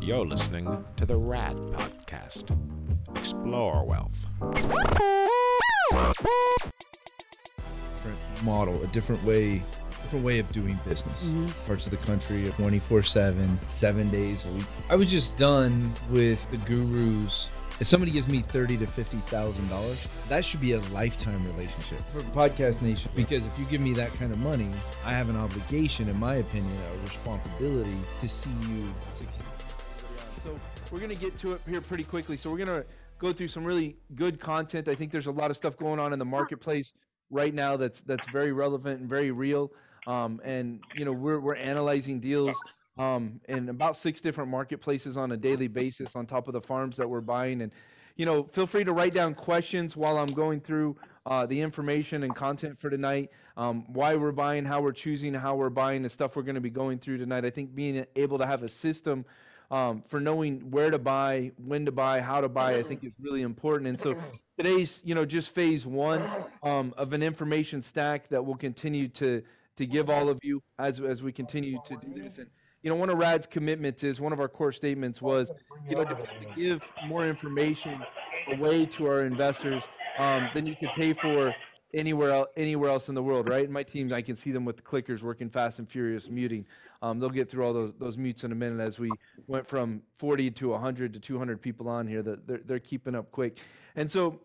You're listening to the RAD Podcast. Explore wealth. different model, a different way, different way of doing business. Mm-hmm. Parts of the country, 24 7, seven days a week. I was just done with the gurus. If somebody gives me thirty to fifty thousand dollars, that should be a lifetime relationship for Podcast Nation. Because if you give me that kind of money, I have an obligation, in my opinion, a responsibility to see you succeed. So we're gonna get to it here pretty quickly. So we're gonna go through some really good content. I think there's a lot of stuff going on in the marketplace right now that's that's very relevant and very real. Um, and you know we're we're analyzing deals um, in about six different marketplaces on a daily basis on top of the farms that we're buying. And you know feel free to write down questions while I'm going through uh, the information and content for tonight. Um, why we're buying, how we're choosing, how we're buying, the stuff we're going to be going through tonight. I think being able to have a system um, for knowing where to buy, when to buy, how to buy, I think is really important. And so today's, you know, just phase one um, of an information stack that will continue to to give all of you as as we continue to do this. And you know, one of Rad's commitments is one of our core statements was, you know, to, give more information away to our investors um, than you could pay for anywhere else, anywhere else in the world, right? And my team, I can see them with the clickers working fast and furious, muting. Um, they'll get through all those those mutes in a minute as we went from 40 to 100 to 200 people on here. That they're, they're keeping up quick, and so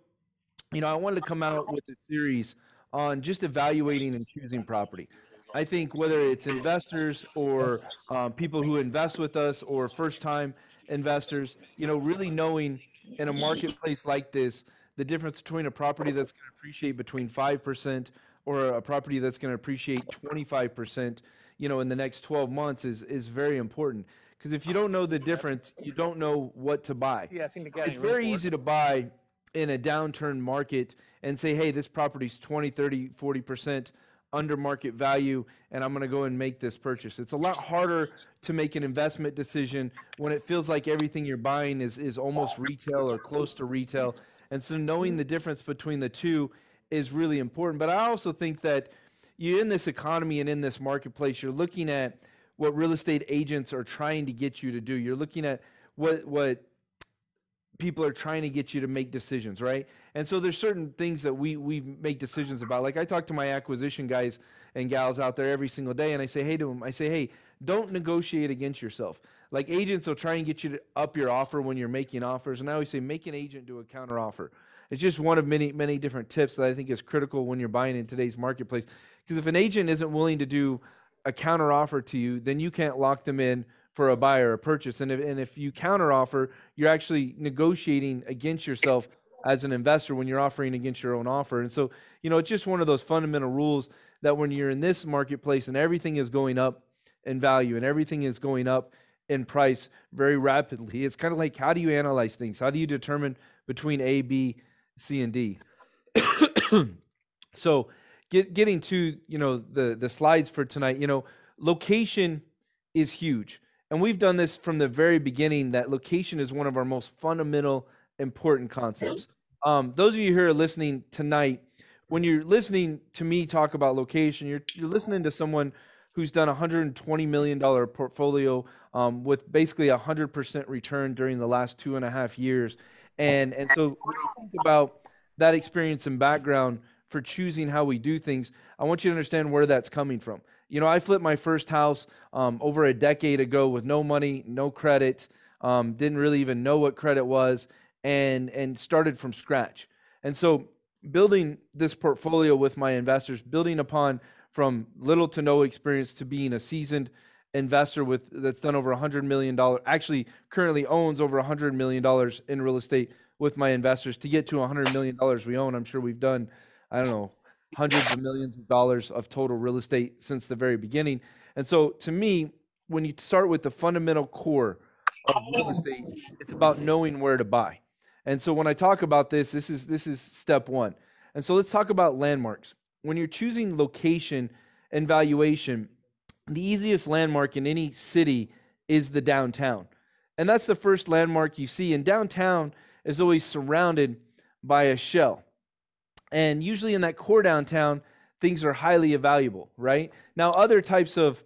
you know I wanted to come out with a series on just evaluating and choosing property. I think whether it's investors or um, people who invest with us or first time investors, you know, really knowing in a marketplace like this the difference between a property that's going to appreciate between 5% or a property that's going to appreciate 25%, you know, in the next 12 months is is very important. Because if you don't know the difference, you don't know what to buy. Yeah, I get It's very easy to buy in a downturn market and say, hey, this property's 20, 30, 40% under market value, and I'm going to go and make this purchase. It's a lot harder to make an investment decision when it feels like everything you're buying is, is almost retail or close to retail. And so knowing the difference between the two is really important. But I also think that you in this economy and in this marketplace, you're looking at what real estate agents are trying to get you to do. You're looking at what what people are trying to get you to make decisions, right? And so there's certain things that we we make decisions about. Like I talk to my acquisition guys and gals out there every single day, and I say, hey to them, I say, hey, don't negotiate against yourself. Like agents will try and get you to up your offer when you're making offers, and I always say, make an agent do a counter offer. It's just one of many many different tips that I think is critical when you're buying in today's marketplace. Because if an agent isn't willing to do a counter offer to you, then you can't lock them in for a buy or a purchase. And if, and if you counter offer, you're actually negotiating against yourself as an investor when you're offering against your own offer. And so, you know, it's just one of those fundamental rules that when you're in this marketplace and everything is going up in value and everything is going up in price very rapidly, it's kind of like how do you analyze things? How do you determine between A, B, C, and D? so, get, getting to you know the the slides for tonight, you know, location is huge. And we've done this from the very beginning that location is one of our most fundamental, important concepts. Um, those of you who are listening tonight, when you're listening to me talk about location, you're, you're listening to someone who's done a $120 million portfolio um, with basically a 100% return during the last two and a half years. And, and so think about that experience and background for choosing how we do things, I want you to understand where that's coming from. You know, I flipped my first house um, over a decade ago with no money, no credit, um, didn't really even know what credit was, and and started from scratch. And so, building this portfolio with my investors, building upon from little to no experience to being a seasoned investor with that's done over a hundred million dollars, actually currently owns over a hundred million dollars in real estate with my investors to get to a hundred million dollars we own. I'm sure we've done, I don't know, hundreds of millions of dollars of total real estate since the very beginning. And so to me, when you start with the fundamental core of real estate, it's about knowing where to buy. And so when I talk about this, this is this is step 1. And so let's talk about landmarks. When you're choosing location and valuation, the easiest landmark in any city is the downtown. And that's the first landmark you see. And downtown is always surrounded by a shell. And usually in that core downtown, things are highly valuable, right? Now, other types of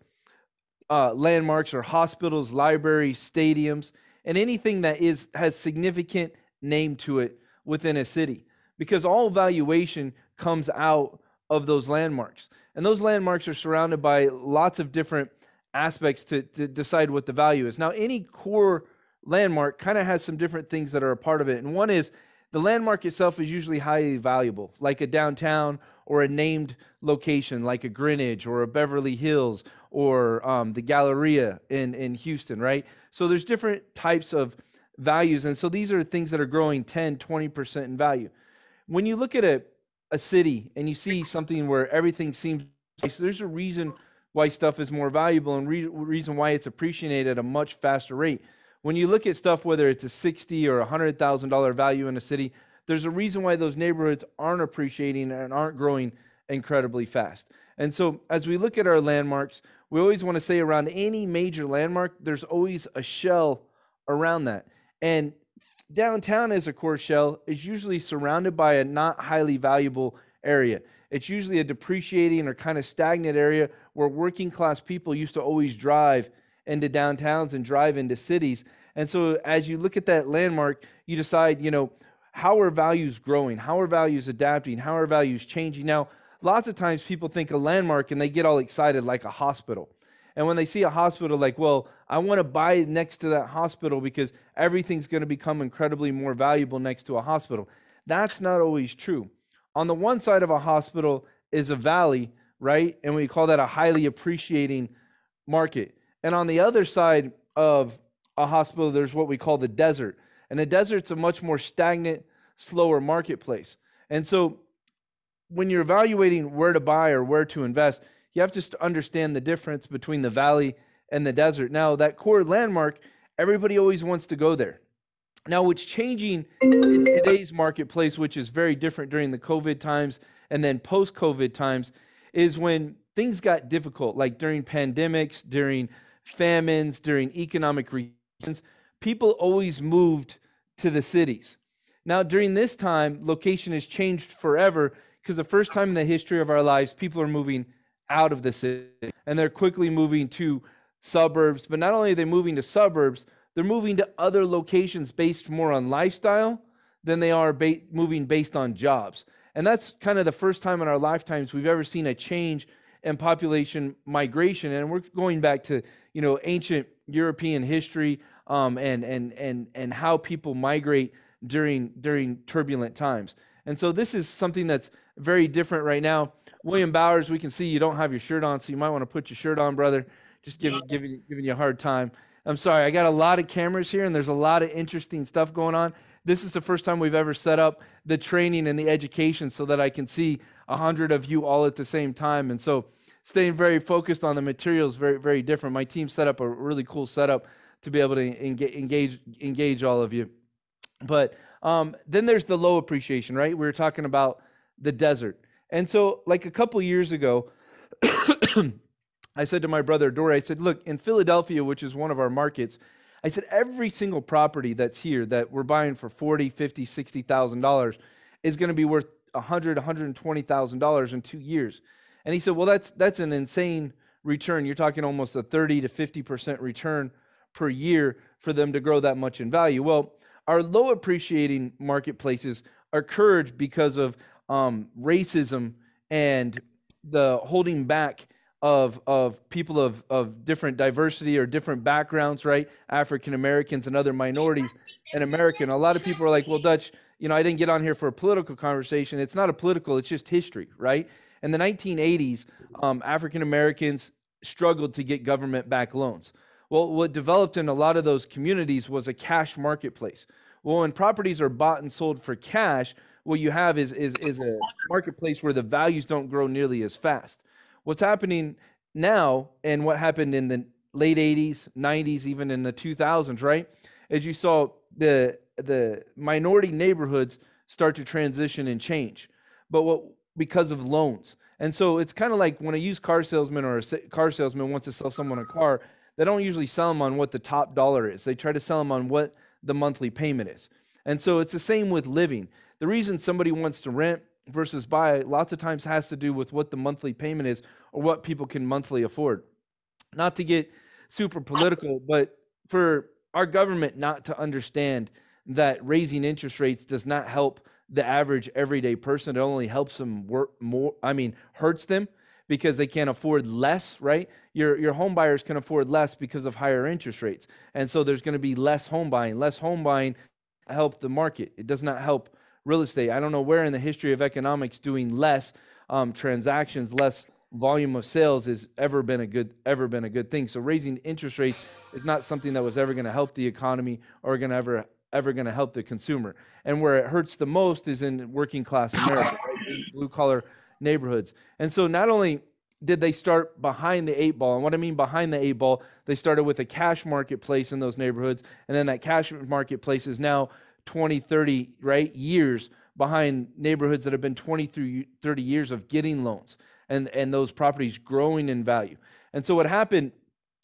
uh, landmarks are hospitals, libraries, stadiums, and anything that is has significant name to it within a city, because all valuation comes out of those landmarks, and those landmarks are surrounded by lots of different aspects to, to decide what the value is. Now, any core landmark kind of has some different things that are a part of it, and one is the landmark itself is usually highly valuable, like a downtown or a named location, like a Greenwich or a Beverly Hills or um, the Galleria in, in Houston, right? So there's different types of values. And so these are things that are growing 10, 20% in value. When you look at a, a city and you see something where everything seems there's a reason why stuff is more valuable and re- reason why it's appreciated at a much faster rate. When you look at stuff, whether it's a sixty or a hundred thousand dollar value in a city, there's a reason why those neighborhoods aren't appreciating and aren't growing incredibly fast. And so, as we look at our landmarks, we always want to say around any major landmark, there's always a shell around that. And downtown, as a core shell, is usually surrounded by a not highly valuable area. It's usually a depreciating or kind of stagnant area where working class people used to always drive into downtowns and drive into cities. And so as you look at that landmark, you decide, you know, how are values growing? How are values adapting? How are values changing? Now, lots of times people think a landmark and they get all excited like a hospital. And when they see a hospital, like, well, I want to buy next to that hospital because everything's going to become incredibly more valuable next to a hospital. That's not always true. On the one side of a hospital is a valley, right? And we call that a highly appreciating market. And on the other side of a hospital, there's what we call the desert. And the desert's a much more stagnant, slower marketplace. And so when you're evaluating where to buy or where to invest, you have to understand the difference between the valley and the desert. Now, that core landmark, everybody always wants to go there. Now, what's changing in today's marketplace, which is very different during the COVID times and then post COVID times, is when things got difficult, like during pandemics, during famines, during economic reasons, people always moved to the cities. Now, during this time, location has changed forever because the first time in the history of our lives, people are moving out of the city and they're quickly moving to suburbs. But not only are they moving to suburbs, they're moving to other locations based more on lifestyle than they are ba- moving based on jobs. And that's kind of the first time in our lifetimes we've ever seen a change in population migration. And we're going back to you know ancient European history um, and and and and how people migrate during during turbulent times. And so this is something that's very different right now. William Bowers, we can see you don't have your shirt on, so you might want to put your shirt on, brother. Just giving giving giving you a hard time. I'm sorry, I got a lot of cameras here, and there's a lot of interesting stuff going on. This is the first time we've ever set up the training and the education so that I can see a hundred of you all at the same time. And so staying very focused on the materials very very different. My team set up a really cool setup to be able to engage engage all of you. But um, then there's the low appreciation right? We were talking about the desert. And so like a couple years ago i said to my brother dory i said look in philadelphia which is one of our markets i said every single property that's here that we're buying for 40 50 60 thousand dollars is going to be worth 100 120 thousand dollars in two years and he said, Well, that's, that's an insane return. You're talking almost a 30 to 50% return per year for them to grow that much in value. Well, our low appreciating marketplaces occurred because of um, racism and the holding back of, of people of, of different diversity or different backgrounds, right? African Americans and other minorities in America. And a lot of people are like, well, Dutch, you know, I didn't get on here for a political conversation. It's not a political, it's just history, right? In the 1980s, um, African Americans struggled to get government backed loans. Well, what developed in a lot of those communities was a cash marketplace. Well, when properties are bought and sold for cash, what you have is, is, is a marketplace where the values don't grow nearly as fast. What's happening now, and what happened in the late 80s, 90s, even in the 2000s, right? As you saw the, the minority neighborhoods start to transition and change. But what because of loans. And so it's kind of like when a used car salesman or a car salesman wants to sell someone a car, they don't usually sell them on what the top dollar is. They try to sell them on what the monthly payment is. And so it's the same with living. The reason somebody wants to rent versus buy lots of times has to do with what the monthly payment is or what people can monthly afford. not to get super political, but for our government not to understand that raising interest rates does not help the average everyday person. It only helps them work more. I mean, hurts them because they can't afford less, right? Your your home buyers can afford less because of higher interest rates. And so there's going to be less home buying. Less home buying help the market. It does not help real estate. I don't know where in the history of economics doing less um, transactions, less volume of sales has ever been a good ever been a good thing. So raising interest rates is not something that was ever going to help the economy or going to ever ever going to help the consumer. And where it hurts the most is in working class America, right? blue collar neighborhoods. And so not only did they start behind the eight ball, and what I mean behind the eight ball, they started with a cash marketplace in those neighborhoods, and then that cash marketplace is now 20, 30, right, years behind neighborhoods that have been 20 through 30 years of getting loans and, and those properties growing in value. And so what happened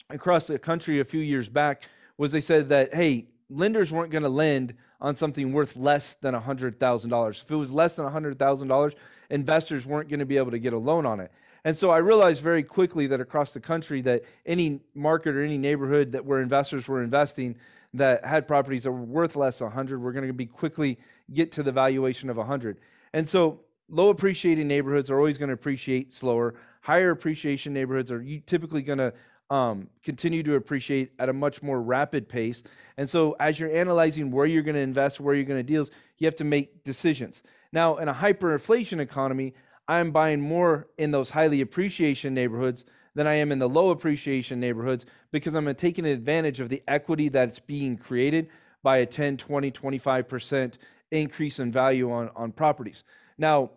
across the country a few years back was they said that, hey, lenders weren't going to lend on something worth less than $100,000. If it was less than $100,000, investors weren't going to be able to get a loan on it. And so I realized very quickly that across the country that any market or any neighborhood that where investors were investing that had properties that were worth less than 100 were going to be quickly get to the valuation of 100. And so low appreciating neighborhoods are always going to appreciate slower. Higher appreciation neighborhoods are typically going to um, continue to appreciate at a much more rapid pace. And so, as you're analyzing where you're going to invest, where you're going to deals, you have to make decisions. Now, in a hyperinflation economy, I'm buying more in those highly appreciation neighborhoods than I am in the low appreciation neighborhoods because I'm taking advantage of the equity that's being created by a 10, 20, 25% increase in value on, on properties. Now,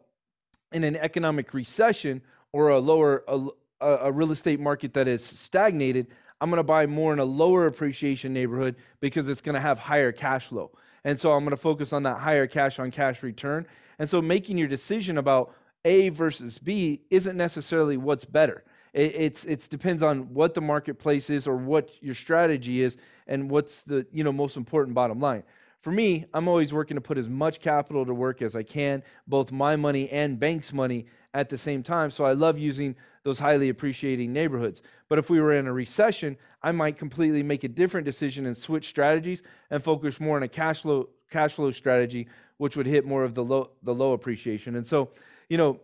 in an economic recession or a lower, a, a real estate market that is stagnated, I'm going to buy more in a lower appreciation neighborhood because it's going to have higher cash flow. And so I'm going to focus on that higher cash on cash return. And so making your decision about A versus B isn't necessarily what's better. It, it's it depends on what the marketplace is or what your strategy is and what's the you know most important bottom line. For me, I'm always working to put as much capital to work as I can, both my money and bank's money at the same time. So I love using those highly appreciating neighborhoods. But if we were in a recession, I might completely make a different decision and switch strategies and focus more on a cash flow cash flow strategy, which would hit more of the low the low appreciation. And so, you know,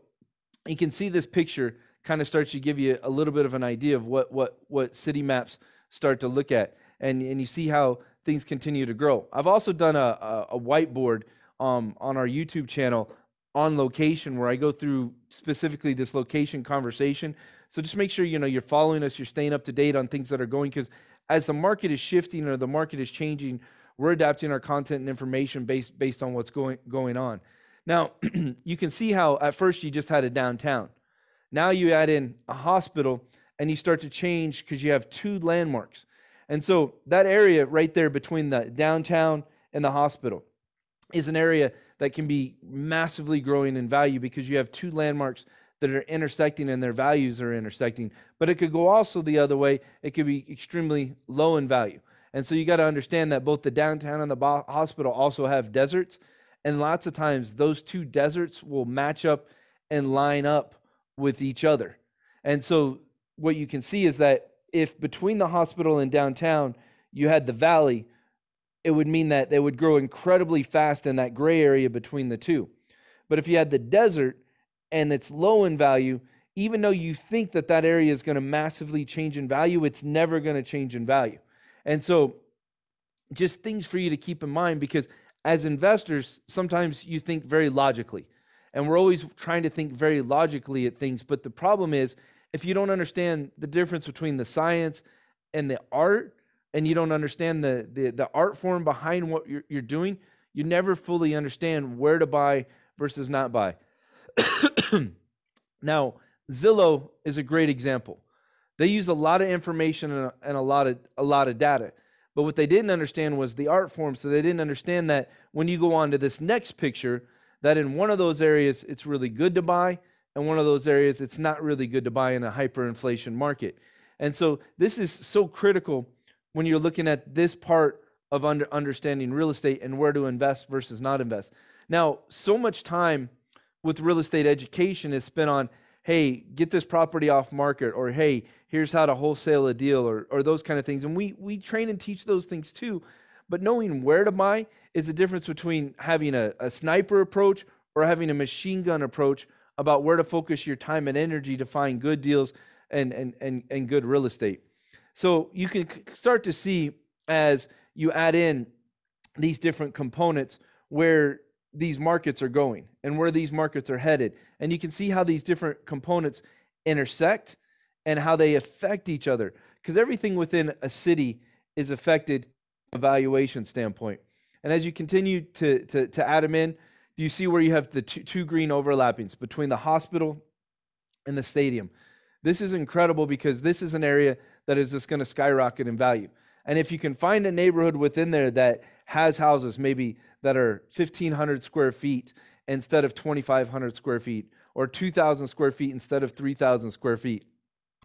you can see this picture kind of starts to give you a little bit of an idea of what what what city maps start to look at, and and you see how things continue to grow. I've also done a a, a whiteboard um, on our YouTube channel on location where I go through specifically this location conversation. So just make sure you know you're following us, you're staying up to date on things that are going because as the market is shifting or the market is changing, we're adapting our content and information based based on what's going going on. Now, you can see how at first you just had a downtown. Now you add in a hospital and you start to change because you have two landmarks. And so that area right there between the downtown and the hospital is an area that can be massively growing in value because you have two landmarks that are intersecting and their values are intersecting. But it could go also the other way. It could be extremely low in value. And so you got to understand that both the downtown and the hospital also have deserts. And lots of times those two deserts will match up and line up with each other. And so what you can see is that if between the hospital and downtown you had the valley, it would mean that they would grow incredibly fast in that gray area between the two. But if you had the desert and it's low in value, even though you think that that area is going to massively change in value, it's never going to change in value. And so, just things for you to keep in mind because as investors, sometimes you think very logically. And we're always trying to think very logically at things. But the problem is, if you don't understand the difference between the science and the art, and you don't understand the, the, the art form behind what you're, you're doing, you never fully understand where to buy versus not buy. now, Zillow is a great example. They use a lot of information and a, and a lot of a lot of data. But what they didn't understand was the art form. So they didn't understand that when you go on to this next picture, that in one of those areas it's really good to buy, and one of those areas it's not really good to buy in a hyperinflation market. And so this is so critical when you're looking at this part of under, understanding real estate and where to invest versus not invest. Now, so much time with real estate education is spent on, hey, get this property off market, or hey, here's how to wholesale a deal, or, or those kind of things. And we, we train and teach those things too. But knowing where to buy is the difference between having a, a sniper approach or having a machine gun approach about where to focus your time and energy to find good deals and, and, and, and good real estate. So you can start to see as you add in these different components where these markets are going and where these markets are headed. And you can see how these different components intersect and how they affect each other. Because everything within a city is affected evaluation standpoint. And as you continue to, to, to add them in, do you see where you have the two, two green overlappings between the hospital and the stadium? This is incredible because this is an area that is just going to skyrocket in value. And if you can find a neighborhood within there that has houses maybe that are 1,500 square feet instead of 2,500 square feet, or 2,000 square feet instead of 3,000 square feet,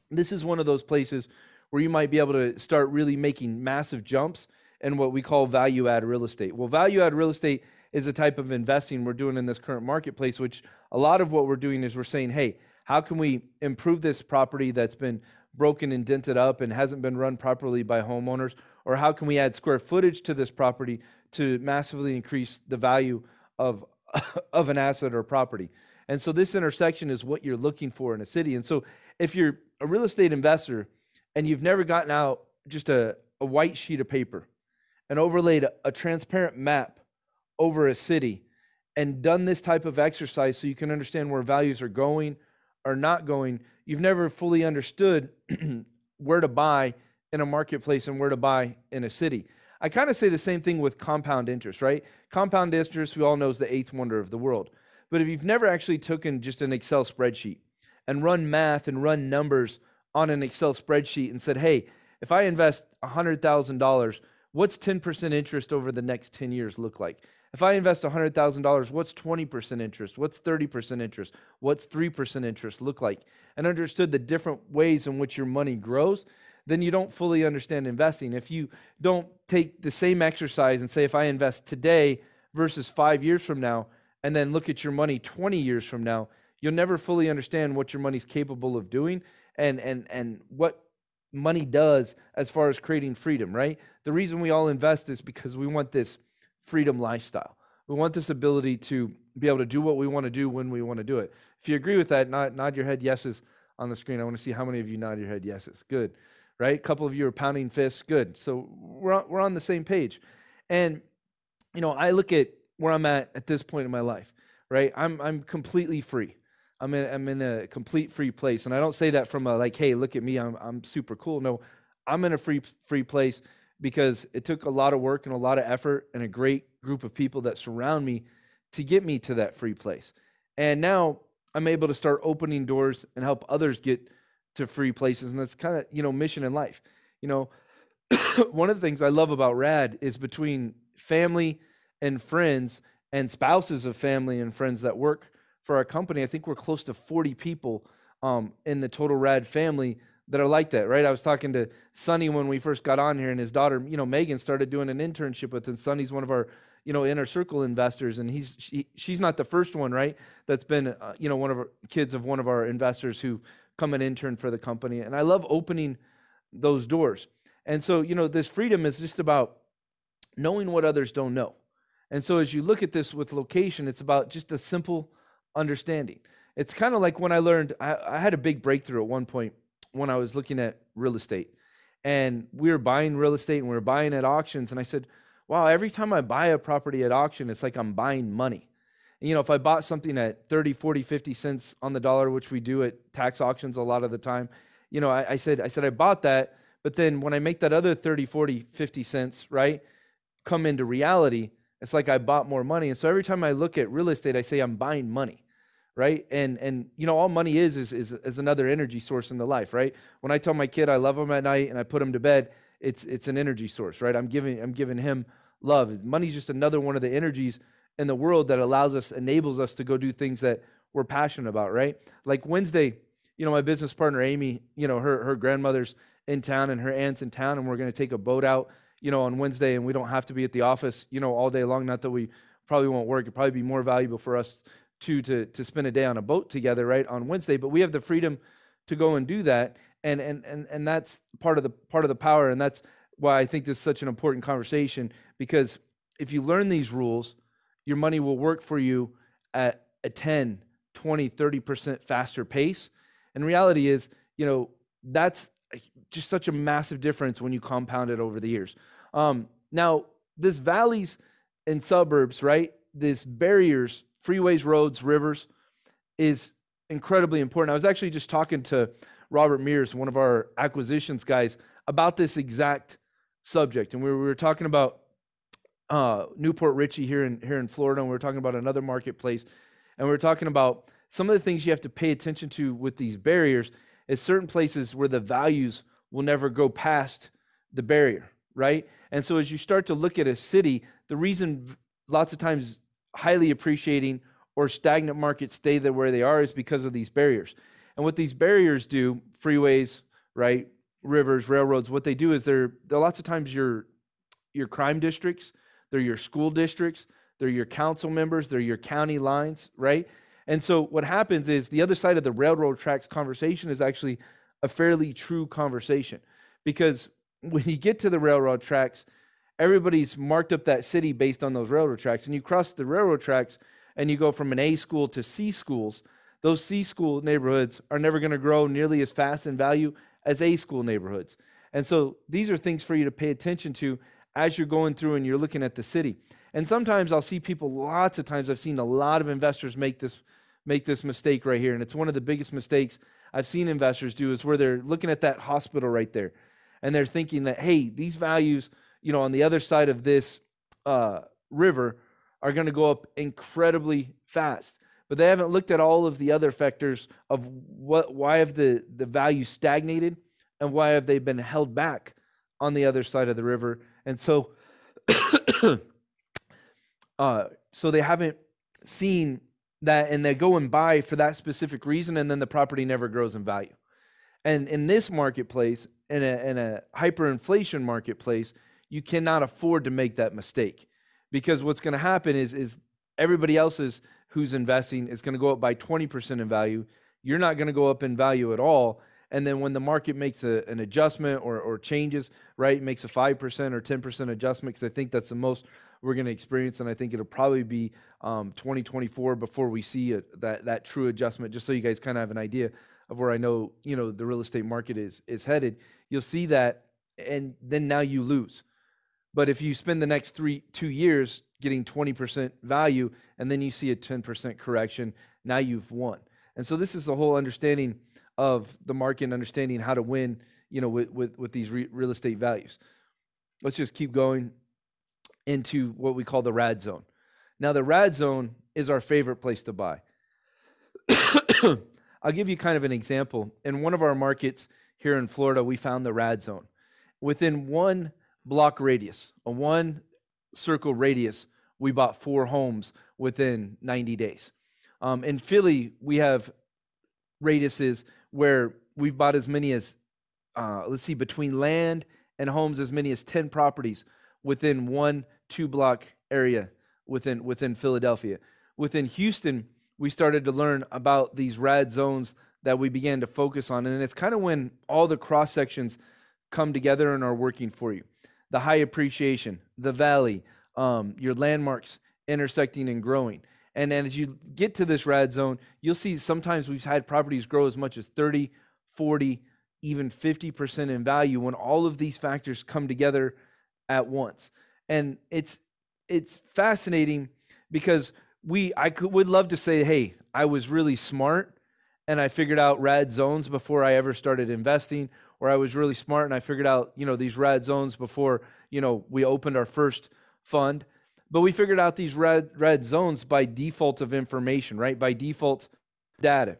this is one of those places where you might be able to start really making massive jumps in what we call value add real estate. Well, value add real estate is a type of investing we're doing in this current marketplace, which a lot of what we're doing is we're saying, hey, how can we improve this property that's been broken and dented up and hasn't been run properly by homeowners? Or how can we add square footage to this property to massively increase the value of, of an asset or property? And so this intersection is what you're looking for in a city. And so if you're a real estate investor and you've never gotten out just a, a white sheet of paper and overlaid a, a transparent map over a city and done this type of exercise so you can understand where values are going or not going, you've never fully understood where to buy in a marketplace and where to buy in a city. I kind of say the same thing with compound interest, right? Compound interest, we all know, is the eighth wonder of the world. But if you've never actually taken just an Excel spreadsheet and run math and run numbers on an Excel spreadsheet and said, hey, if I invest $100,000, what's 10% interest over the next 10 years look like? If I invest $100,000, what's 20% interest? What's 30% interest? What's 3% interest look like? And understood the different ways in which your money grows, then you don't fully understand investing. If you don't take the same exercise and say, if I invest today versus five years from now, and then look at your money 20 years from now, you'll never fully understand what your money's capable of doing and, and, and what money does as far as creating freedom, right? The reason we all invest is because we want this freedom lifestyle. We want this ability to be able to do what we want to do when we want to do it. If you agree with that, nod, nod your head yeses on the screen. I want to see how many of you nod your head yeses. Good, right? A couple of you are pounding fists. Good. So we're we're on the same page. And, you know, I look at where I'm at at this point in my life, right? I'm, I'm completely free. I'm in, I'm in a complete free place. And I don't say that from a like, hey, look at me, I'm, I'm super cool. No, I'm in a free, free place because it took a lot of work and a lot of effort and a great group of people that surround me to get me to that free place. And now I'm able to start opening doors and help others get to free places. And that's kind of, you know, mission in life. You know, one of the things I love about RAD is between family and friends and spouses of family and friends that work for our company. I think we're close to 40 people um, in the total rad family that are like that, right? I was talking to Sonny when we first got on here, and his daughter, you know, Megan, started doing an internship with, and Sonny's one of our, you know, inner circle investors, and he's she, she's not the first one, right? That's been, uh, you know, one of our kids of one of our investors who come and intern for the company, and I love opening those doors. And so, you know, this freedom is just about knowing what others don't know. And so, as you look at this with location, it's about just a simple understanding. It's kind of like when I learned, I, I, had a big breakthrough at one point when I was looking at real estate. And we were buying real estate and we were buying at auctions. And I said, wow, every time I buy a property at auction, it's like I'm buying money. And, you know, if I bought something at 30, 40, 50 cents on the dollar, which we do at tax auctions a lot of the time, you know, I, I said, I said, I bought that. But then when I make that other 30, 40, 50 cents, right, come into reality, it's like I bought more money. And so every time I look at real estate, I say I'm buying money, right? And and you know all money is is is, is another energy source in the life, right? When I tell my kid I love him at night and I put him to bed, it's it's an energy source, right? I'm giving I'm giving him love. Money's just another one of the energies in the world that allows us, enables us to go do things that we're passionate about, right? Like Wednesday, you know, my business partner Amy, you know, her her grandmother's in town and her aunt's in town, and we're going to take a boat out you know, on Wednesday and we don't have to be at the office, you know, all day long. Not that we probably won't work. It'd probably be more valuable for us two to to spend a day on a boat together, right, on Wednesday. But we have the freedom to go and do that, and and and and that's part of the part of the power, and that's why I think this is such an important conversation because if you learn these rules, your money will work for you at a 10, 20, 30% faster pace. And reality is, you know, that's just such a massive difference when you compound it over the years. Um, now, this valleys and suburbs, right? This barriers, freeways, roads, rivers is incredibly important. I was actually just talking to Robert Mears, one of our acquisitions guys, about this exact subject. And we were, talking about uh, New Port here in here in Florida, and we were talking about another marketplace, and we were talking about some of the things you have to pay attention to with these barriers. Is certain places where the values will never go past the barrier, right? And so as you start to look at a city, the reason lots of times highly appreciating or stagnant markets stay there where they are is because of these barriers. And what these barriers do, freeways, right, rivers, railroads, what they do is they're, they're lots of times your your crime districts, they're your school districts, they're your council members, they're your county lines, right? And so what happens is the other side of the railroad tracks conversation is actually a fairly true conversation because when you get to the railroad tracks, everybody's marked up that city based on those railroad tracks. And you cross the railroad tracks and you go from an A school to C schools. Those C school neighborhoods are never going to grow nearly as fast in value as A school neighborhoods. And so these are things for you to pay attention to as you're going through and you're looking at the city. And sometimes I'll see people, lots of times I've seen a lot of investors make this make this mistake right here. And it's one of the biggest mistakes I've seen investors do is where they're looking at that hospital right there. And they're thinking that, hey, these values, you know, on the other side of this uh, river are going to go up incredibly fast. But they haven't looked at all of the other factors of what why have the, the values stagnated and why have they been held back on the other side of the river and so, uh, so they haven't seen that, and they go and buy for that specific reason, and then the property never grows in value. And in this marketplace, in a, in a hyperinflation marketplace, you cannot afford to make that mistake because what's going to happen is is everybody else's who's investing is going to go up by 20% in value. You're not going to go up in value at all and then when the market makes a, an adjustment or, or changes, right, makes a 5% or 10% adjustment, because I think that's the most we're going to experience. And I think it'll probably be um, 2024 before we see a, that, that true adjustment, just so you guys kind of have an idea of where I know, you know, the real estate market is, is headed. You'll see that, and then now you lose. But if you spend the next three, two years getting 20% value, and then you see a 10% correction, now you've won. And so this is the whole understanding – of the market and understanding how to win, you know, with, with, with these re- real estate values. Let's just keep going into what we call the rad zone. Now, the rad zone is our favorite place to buy. I'll give you kind of an example. In one of our markets here in Florida, we found the rad zone. Within one block radius, a one circle radius, we bought four homes within 90 days. Um, in Philly, we have radiuses where we've bought as many as, uh, let's see, between land and homes, as many as 10 properties within one two block area within, within Philadelphia. Within Houston, we started to learn about these rad zones that we began to focus on. And it's kind of when all the cross sections come together and are working for you the high appreciation, the valley, um, your landmarks intersecting and growing. And then as you get to this rad zone, you'll see sometimes we've had properties grow as much as 30, 40, even 50% in value when all of these factors come together at once. And it's it's fascinating because we I could, would love to say, hey, I was really smart and I figured out rad zones before I ever started investing, or I was really smart and I figured out, you know, these red zones before, you know, we opened our first fund. But we figured out these red, red zones by default of information, right? By default data.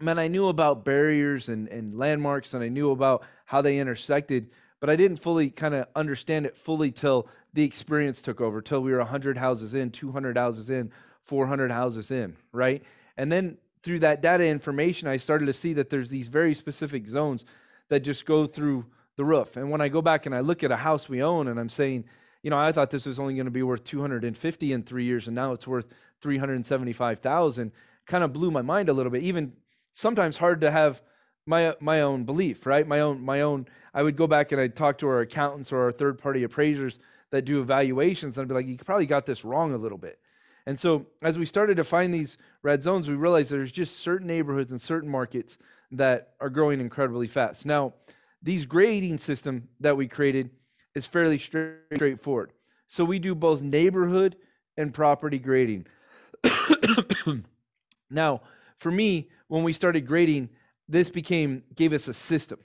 Man, I knew about barriers and, and landmarks and I knew about how they intersected, but I didn't fully kind of understand it fully till the experience took over, till we were 100 houses in, 200 houses in, 400 houses in, right? And then through that data information, I started to see that there's these very specific zones that just go through the roof. And when I go back and I look at a house we own and I'm saying, you know, I thought this was only going to be worth 250 in three years, and now it's worth 375,000. Kind of blew my mind a little bit. Even sometimes hard to have my my own belief, right? My own my own. I would go back and I'd talk to our accountants or our third party appraisers that do evaluations, and I'd be like, you probably got this wrong a little bit. And so as we started to find these red zones, we realized there's just certain neighborhoods and certain markets that are growing incredibly fast. Now, these grading system that we created is fairly straight, straightforward. So we do both neighborhood and property grading. now, for me, when we started grading, this became gave us a system.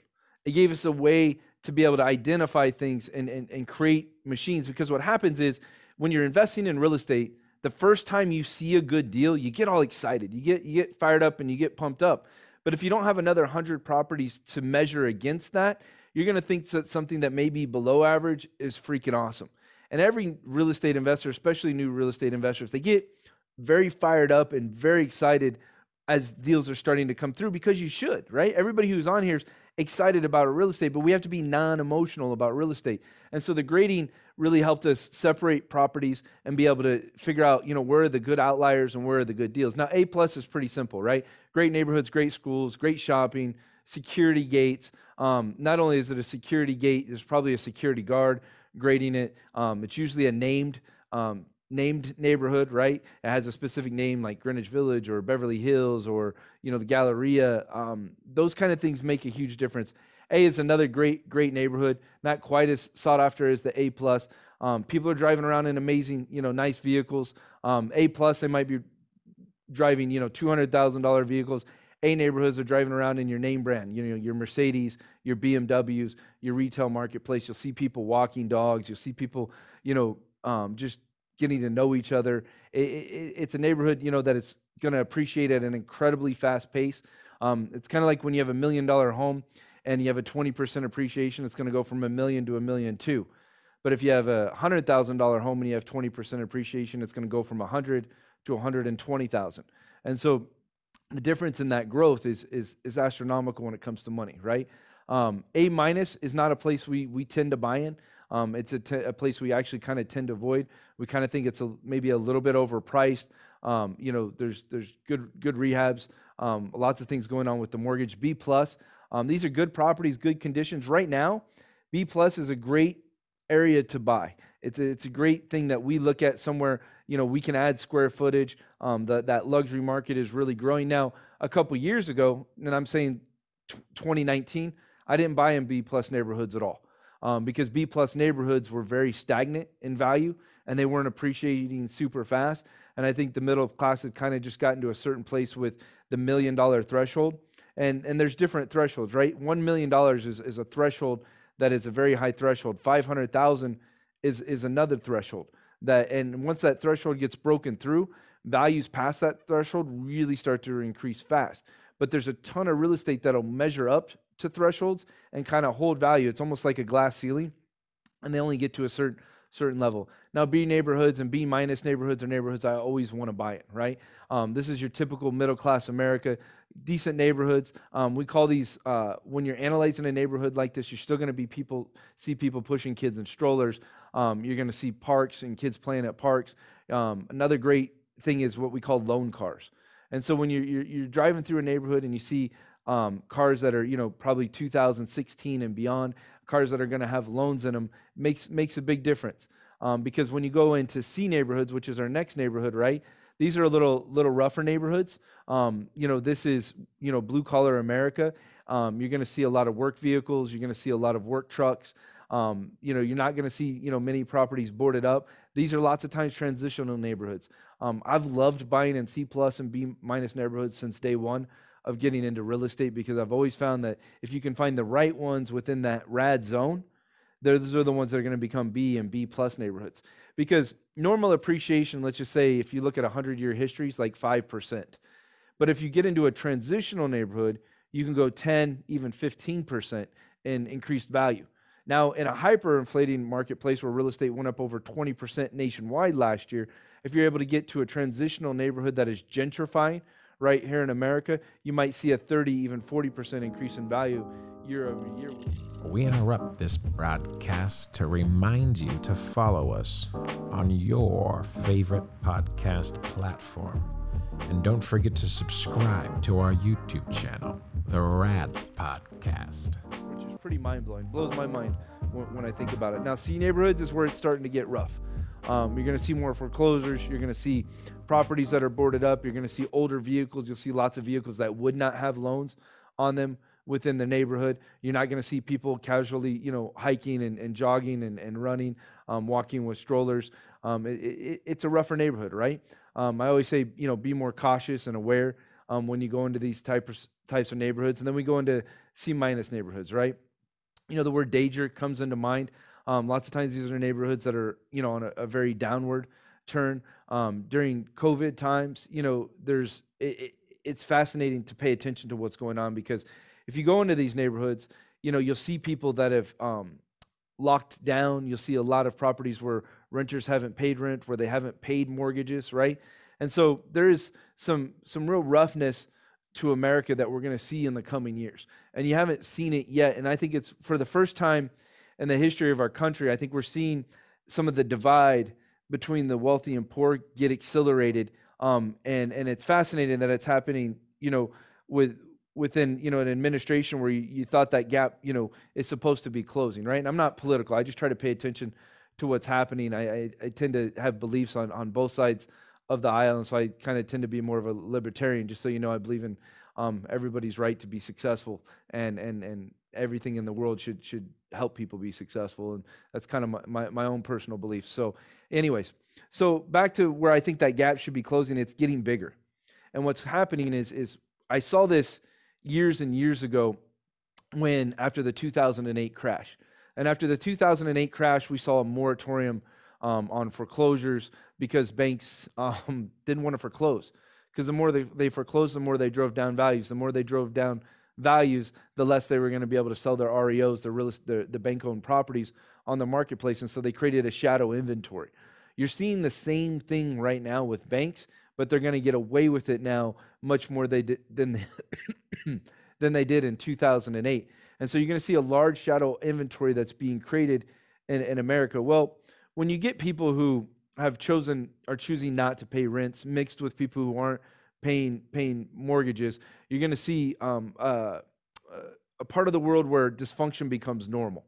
It gave us a way to be able to identify things and, and, and create machines. Because what happens is when you're investing in real estate, the first time you see a good deal, you get all excited. You get you get fired up and you get pumped up. But if you don't have another 100 properties to measure against that, you're going to think that something that may be below average is freaking awesome. And every real estate investor, especially new real estate investors, they get very fired up and very excited as deals are starting to come through because you should, right? Everybody who's on here is excited about real estate, but we have to be non-emotional about real estate. And so the grading really helped us separate properties and be able to figure out, you know, where are the good outliers and where are the good deals. Now, A plus is pretty simple, right? Great neighborhoods, great schools, great shopping, security gates. Um, not only is it a security gate, there's probably a security guard grading it. Um, it's usually a named um, named neighborhood, right? It has a specific name like Greenwich Village or Beverly Hills or you know the Galleria. Um, those kind of things make a huge difference. A is another great great neighborhood, not quite as sought after as the A plus. Um, people are driving around in amazing, you know, nice vehicles. Um, a plus, they might be driving, you know, two hundred thousand dollar vehicles. A neighborhoods are driving around in your name brand, you know, your Mercedes, your BMWs, your retail marketplace. You'll see people walking dogs. You'll see people, you know, um, just getting to know each other. It, it, it's a neighborhood, you know, that is going to appreciate at an incredibly fast pace. Um, it's kind of like when you have a million dollar home and you have a 20% appreciation, it's going to go from a million to a million two. But if you have a hundred thousand dollar home and you have 20% appreciation, it's going to go from a hundred to 120,000. And so the difference in that growth is is is astronomical when it comes to money, right? Um, a minus is not a place we we tend to buy in. Um, it's a, t- a place we actually kind of tend to avoid. We kind of think it's a, maybe a little bit overpriced. Um, you know, there's there's good good rehabs, um, lots of things going on with the mortgage. B plus, um, these are good properties, good conditions. Right now, B plus is a great area to buy. It's a, it's a great thing that we look at somewhere. You know, we can add square footage. Um, the, that luxury market is really growing now. A couple years ago, and I'm saying t- 2019, I didn't buy in B plus neighborhoods at all um, because B plus neighborhoods were very stagnant in value and they weren't appreciating super fast. And I think the middle class had kind of just gotten to a certain place with the million dollar threshold. And, and there's different thresholds, right? $1 million is, is a threshold that is a very high threshold. 500,000 is, is another threshold. That, and once that threshold gets broken through, values past that threshold really start to increase fast. But there's a ton of real estate that'll measure up to thresholds and kind of hold value. It's almost like a glass ceiling, and they only get to a certain certain level. Now, B neighborhoods and B minus neighborhoods are neighborhoods I always want to buy it, right? Um, this is your typical middle class America, decent neighborhoods. Um, we call these uh, when you're analyzing a neighborhood like this, you're still going to be people see people pushing kids in strollers. Um, you're going to see parks and kids playing at parks. Um, another great thing is what we call loan cars. And so when you're, you're, you're driving through a neighborhood and you see um, cars that are you know probably 2016 and beyond, cars that are going to have loans in them makes makes a big difference. Um, because when you go into C neighborhoods, which is our next neighborhood, right? These are a little little rougher neighborhoods. Um, you know, this is you know blue collar America. Um, you're going to see a lot of work vehicles. You're going to see a lot of work trucks. Um, you know, you're not going to see you know many properties boarded up. These are lots of times transitional neighborhoods. Um, I've loved buying in C plus and B minus neighborhoods since day one of getting into real estate because I've always found that if you can find the right ones within that rad zone, those are the ones that are going to become B and B plus neighborhoods. Because normal appreciation, let's just say if you look at a 100 year history, is like 5%. But if you get into a transitional neighborhood, you can go 10, even 15% in increased value. Now, in a hyperinflating marketplace where real estate went up over 20% nationwide last year, if you're able to get to a transitional neighborhood that is gentrifying, right here in America, you might see a 30, even 40% increase in value year over year. We interrupt this broadcast to remind you to follow us on your favorite podcast platform. And don't forget to subscribe to our YouTube channel, The Rad Podcast. which is pretty mind blowing. Blows my mind when, when I think about it. Now, C neighborhoods is where it's starting to get rough. Um, you're going to see more foreclosures. You're going to see properties that are boarded up. You're going to see older vehicles. You'll see lots of vehicles that would not have loans on them within the neighborhood. You're not going to see people casually, you know, hiking and, and jogging and, and running, um, walking with strollers. Um, it, it, it's a rougher neighborhood, right? Um, I always say, you know, be more cautious and aware um, when you go into these types types of neighborhoods. And then we go into C minus neighborhoods, right? You know, the word danger comes into mind. Um, lots of times these are neighborhoods that are, you know, on a, a very downward turn. Um, during COVID times, you know, there's it, it, it's fascinating to pay attention to what's going on because if you go into these neighborhoods, you know, you'll see people that have um, locked down. You'll see a lot of properties where renters haven't paid rent, where they haven't paid mortgages, right? And so there is some some real roughness to America that we're going to see in the coming years. And you haven't seen it yet. And I think it's for the first time in the history of our country, I think we're seeing some of the divide between the wealthy and poor get accelerated. Um, and and it's fascinating that it's happening, you know, with within you know an administration where you, you thought that gap, you know, is supposed to be closing, right? And I'm not political. I just try to pay attention to what's happening. I, I, I tend to have beliefs on on both sides of the aisle, and so I kind of tend to be more of a libertarian. Just so you know, I believe in um, everybody's right to be successful, and and and everything in the world should should help people be successful, and that's kind of my, my, my own personal belief. So, anyways, so back to where I think that gap should be closing. It's getting bigger, and what's happening is is I saw this years and years ago when after the 2008 crash, and after the 2008 crash, we saw a moratorium um, on foreclosures because banks um, didn't want to foreclose. Because the more they, they foreclosed, the more they drove down values. The more they drove down values, the less they were going to be able to sell their REOs, the real the, the bank owned properties on the marketplace. And so they created a shadow inventory. You're seeing the same thing right now with banks, but they're going to get away with it now much more they did, than they, than they did in 2008. And so you're going to see a large shadow inventory that's being created in, in America. Well, when you get people who have chosen are choosing not to pay rents mixed with people who aren't paying paying mortgages, you're going to see um, uh, a part of the world where dysfunction becomes normal.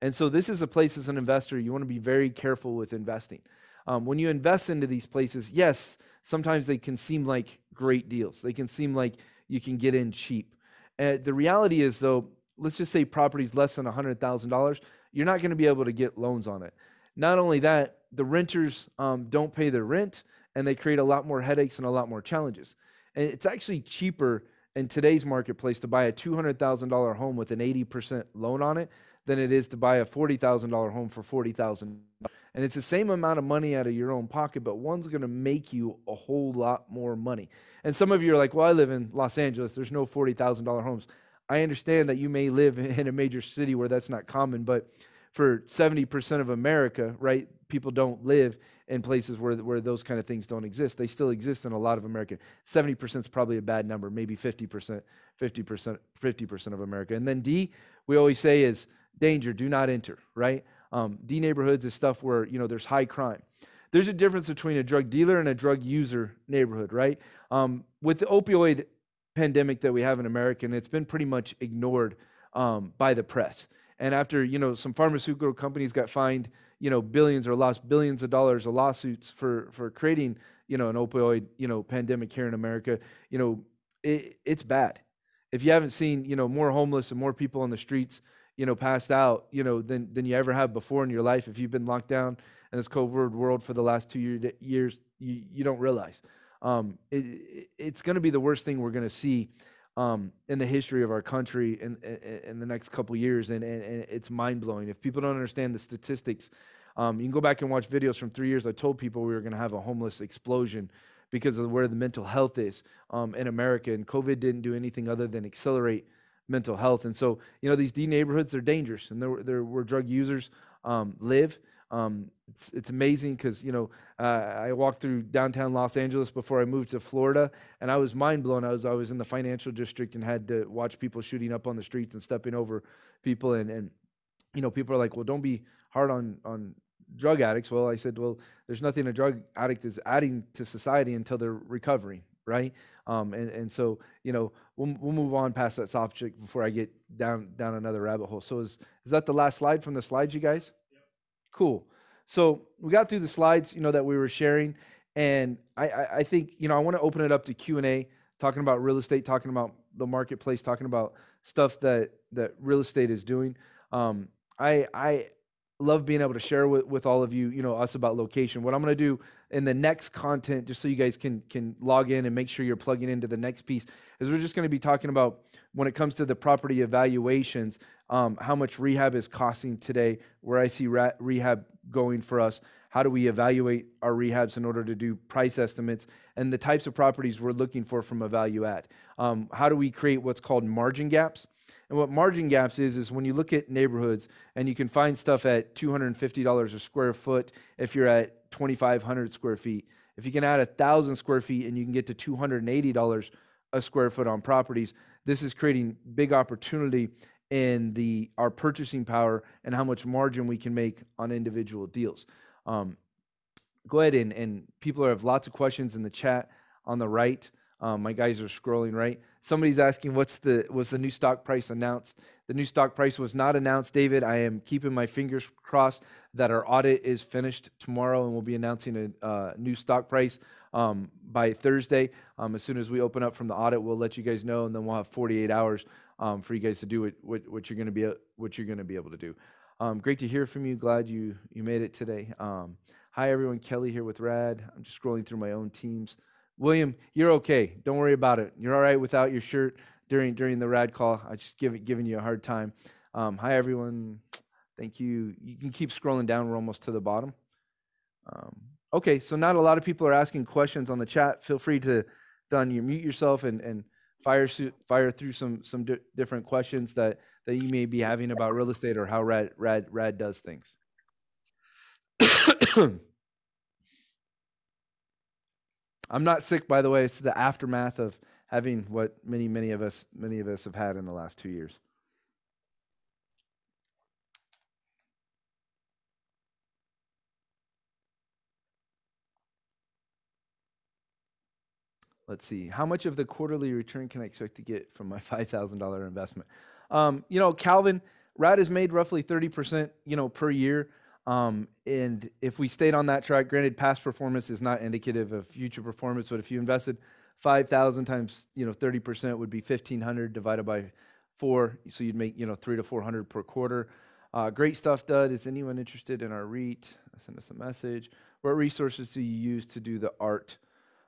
And so this is a place as an investor you want to be very careful with investing. Um, when you invest into these places, yes, sometimes they can seem like great deals. They can seem like you can get in cheap. Uh, the reality is, though, let's just say property's less than $100,000, you're not going to be able to get loans on it. Not only that, the renters um, don't pay their rent and they create a lot more headaches and a lot more challenges. And it's actually cheaper in today's marketplace to buy a $200,000 home with an 80% loan on it than it is to buy a $40,000 home for 40,000. And it's the same amount of money out of your own pocket, but one's going to make you a whole lot more money. And some of you are like, "Well, I live in Los Angeles. There's no $40,000 homes." I understand that you may live in a major city where that's not common, but for 70% of America, right, people don't live in places where, where those kind of things don't exist. They still exist in a lot of America. 70% is probably a bad number, maybe 50%, 50%, 50% of America. And then D, we always say is danger, do not enter, right? Um, D neighborhoods is stuff where, you know, there's high crime. There's a difference between a drug dealer and a drug user neighborhood, right? Um, with the opioid pandemic that we have in America, and it's been pretty much ignored um, by the press. And after, you know, some pharmaceutical companies got fined, you know, billions or lost billions of dollars of lawsuits for, for creating, you know, an opioid, you know, pandemic here in America, you know, it, it's bad. If you haven't seen, you know, more homeless and more people on the streets, you know, passed out, you know, than, than you ever have before in your life, if you've been locked down in this COVID world for the last two year, years, you, you don't realize. Um, it, it's going to be the worst thing we're going to see um, in the history of our country in, in, in the next couple years, and, and, and it's mind blowing. If people don't understand the statistics, um, you can go back and watch videos from three years. I told people we were going to have a homeless explosion because of where the mental health is um, in America, and COVID didn't do anything other than accelerate mental health. And so, you know, these D neighborhoods, they're dangerous, and they're, they're where drug users um, live. Um, it's it's amazing because you know uh, I walked through downtown Los Angeles before I moved to Florida, and I was mind blown. I was I was in the financial district and had to watch people shooting up on the streets and stepping over people, and and you know people are like, well, don't be hard on on drug addicts. Well, I said, well, there's nothing a drug addict is adding to society until they're recovering, right? Um, and and so you know we'll we'll move on past that subject before I get down down another rabbit hole. So is is that the last slide from the slides, you guys? Cool. So we got through the slides, you know, that we were sharing, and I I, I think you know I want to open it up to Q and A, talking about real estate, talking about the marketplace, talking about stuff that that real estate is doing. Um, I I love being able to share with, with all of you, you know, us about location. What I'm going to do in the next content, just so you guys can can log in and make sure you're plugging into the next piece, is we're just going to be talking about when it comes to the property evaluations, um, how much rehab is costing today, where I see rehab going for us. How do we evaluate our rehabs in order to do price estimates and the types of properties we're looking for from a value add? Um, how do we create what's called margin gaps? And what margin gaps is, is when you look at neighborhoods and you can find stuff at $250 a square foot if you're at 2,500 square feet. If you can add a thousand square feet and you can get to $280 a square foot on properties, this is creating big opportunity in the our purchasing power and how much margin we can make on individual deals. Um, go ahead and, and people have lots of questions in the chat on the right. Um, my guys are scrolling right. Somebody's asking, "What's the was the new stock price announced?" The new stock price was not announced, David. I am keeping my fingers crossed that our audit is finished tomorrow, and we'll be announcing a uh, new stock price um, by Thursday. Um, as soon as we open up from the audit, we'll let you guys know, and then we'll have 48 hours um, for you guys to do what, what, what you're going to be what you're going to be able to do. Um, great to hear from you. Glad you you made it today. Um, hi everyone, Kelly here with Rad. I'm just scrolling through my own teams. William, you're okay. Don't worry about it. You're all right without your shirt during during the rad call. I just give it, giving you a hard time. Um, hi everyone. Thank you. You can keep scrolling down. We're almost to the bottom. Um, okay, so not a lot of people are asking questions on the chat. Feel free to done you mute yourself and and fire fire through some some di- different questions that that you may be having about real estate or how rad rad rad does things. I'm not sick, by the way. It's the aftermath of having what many, many of us, many of us have had in the last two years. Let's see. How much of the quarterly return can I expect to get from my five thousand dollar investment? Um, you know, Calvin, Rad has made roughly thirty percent, you know, per year. Um, and if we stayed on that track, granted, past performance is not indicative of future performance, but if you invested 5,000 times, you know, 30% would be 1,500 divided by four. So you'd make, you know, three to 400 per quarter. Uh, great stuff, Dud. Is anyone interested in our REIT? Send us a message. What resources do you use to do the art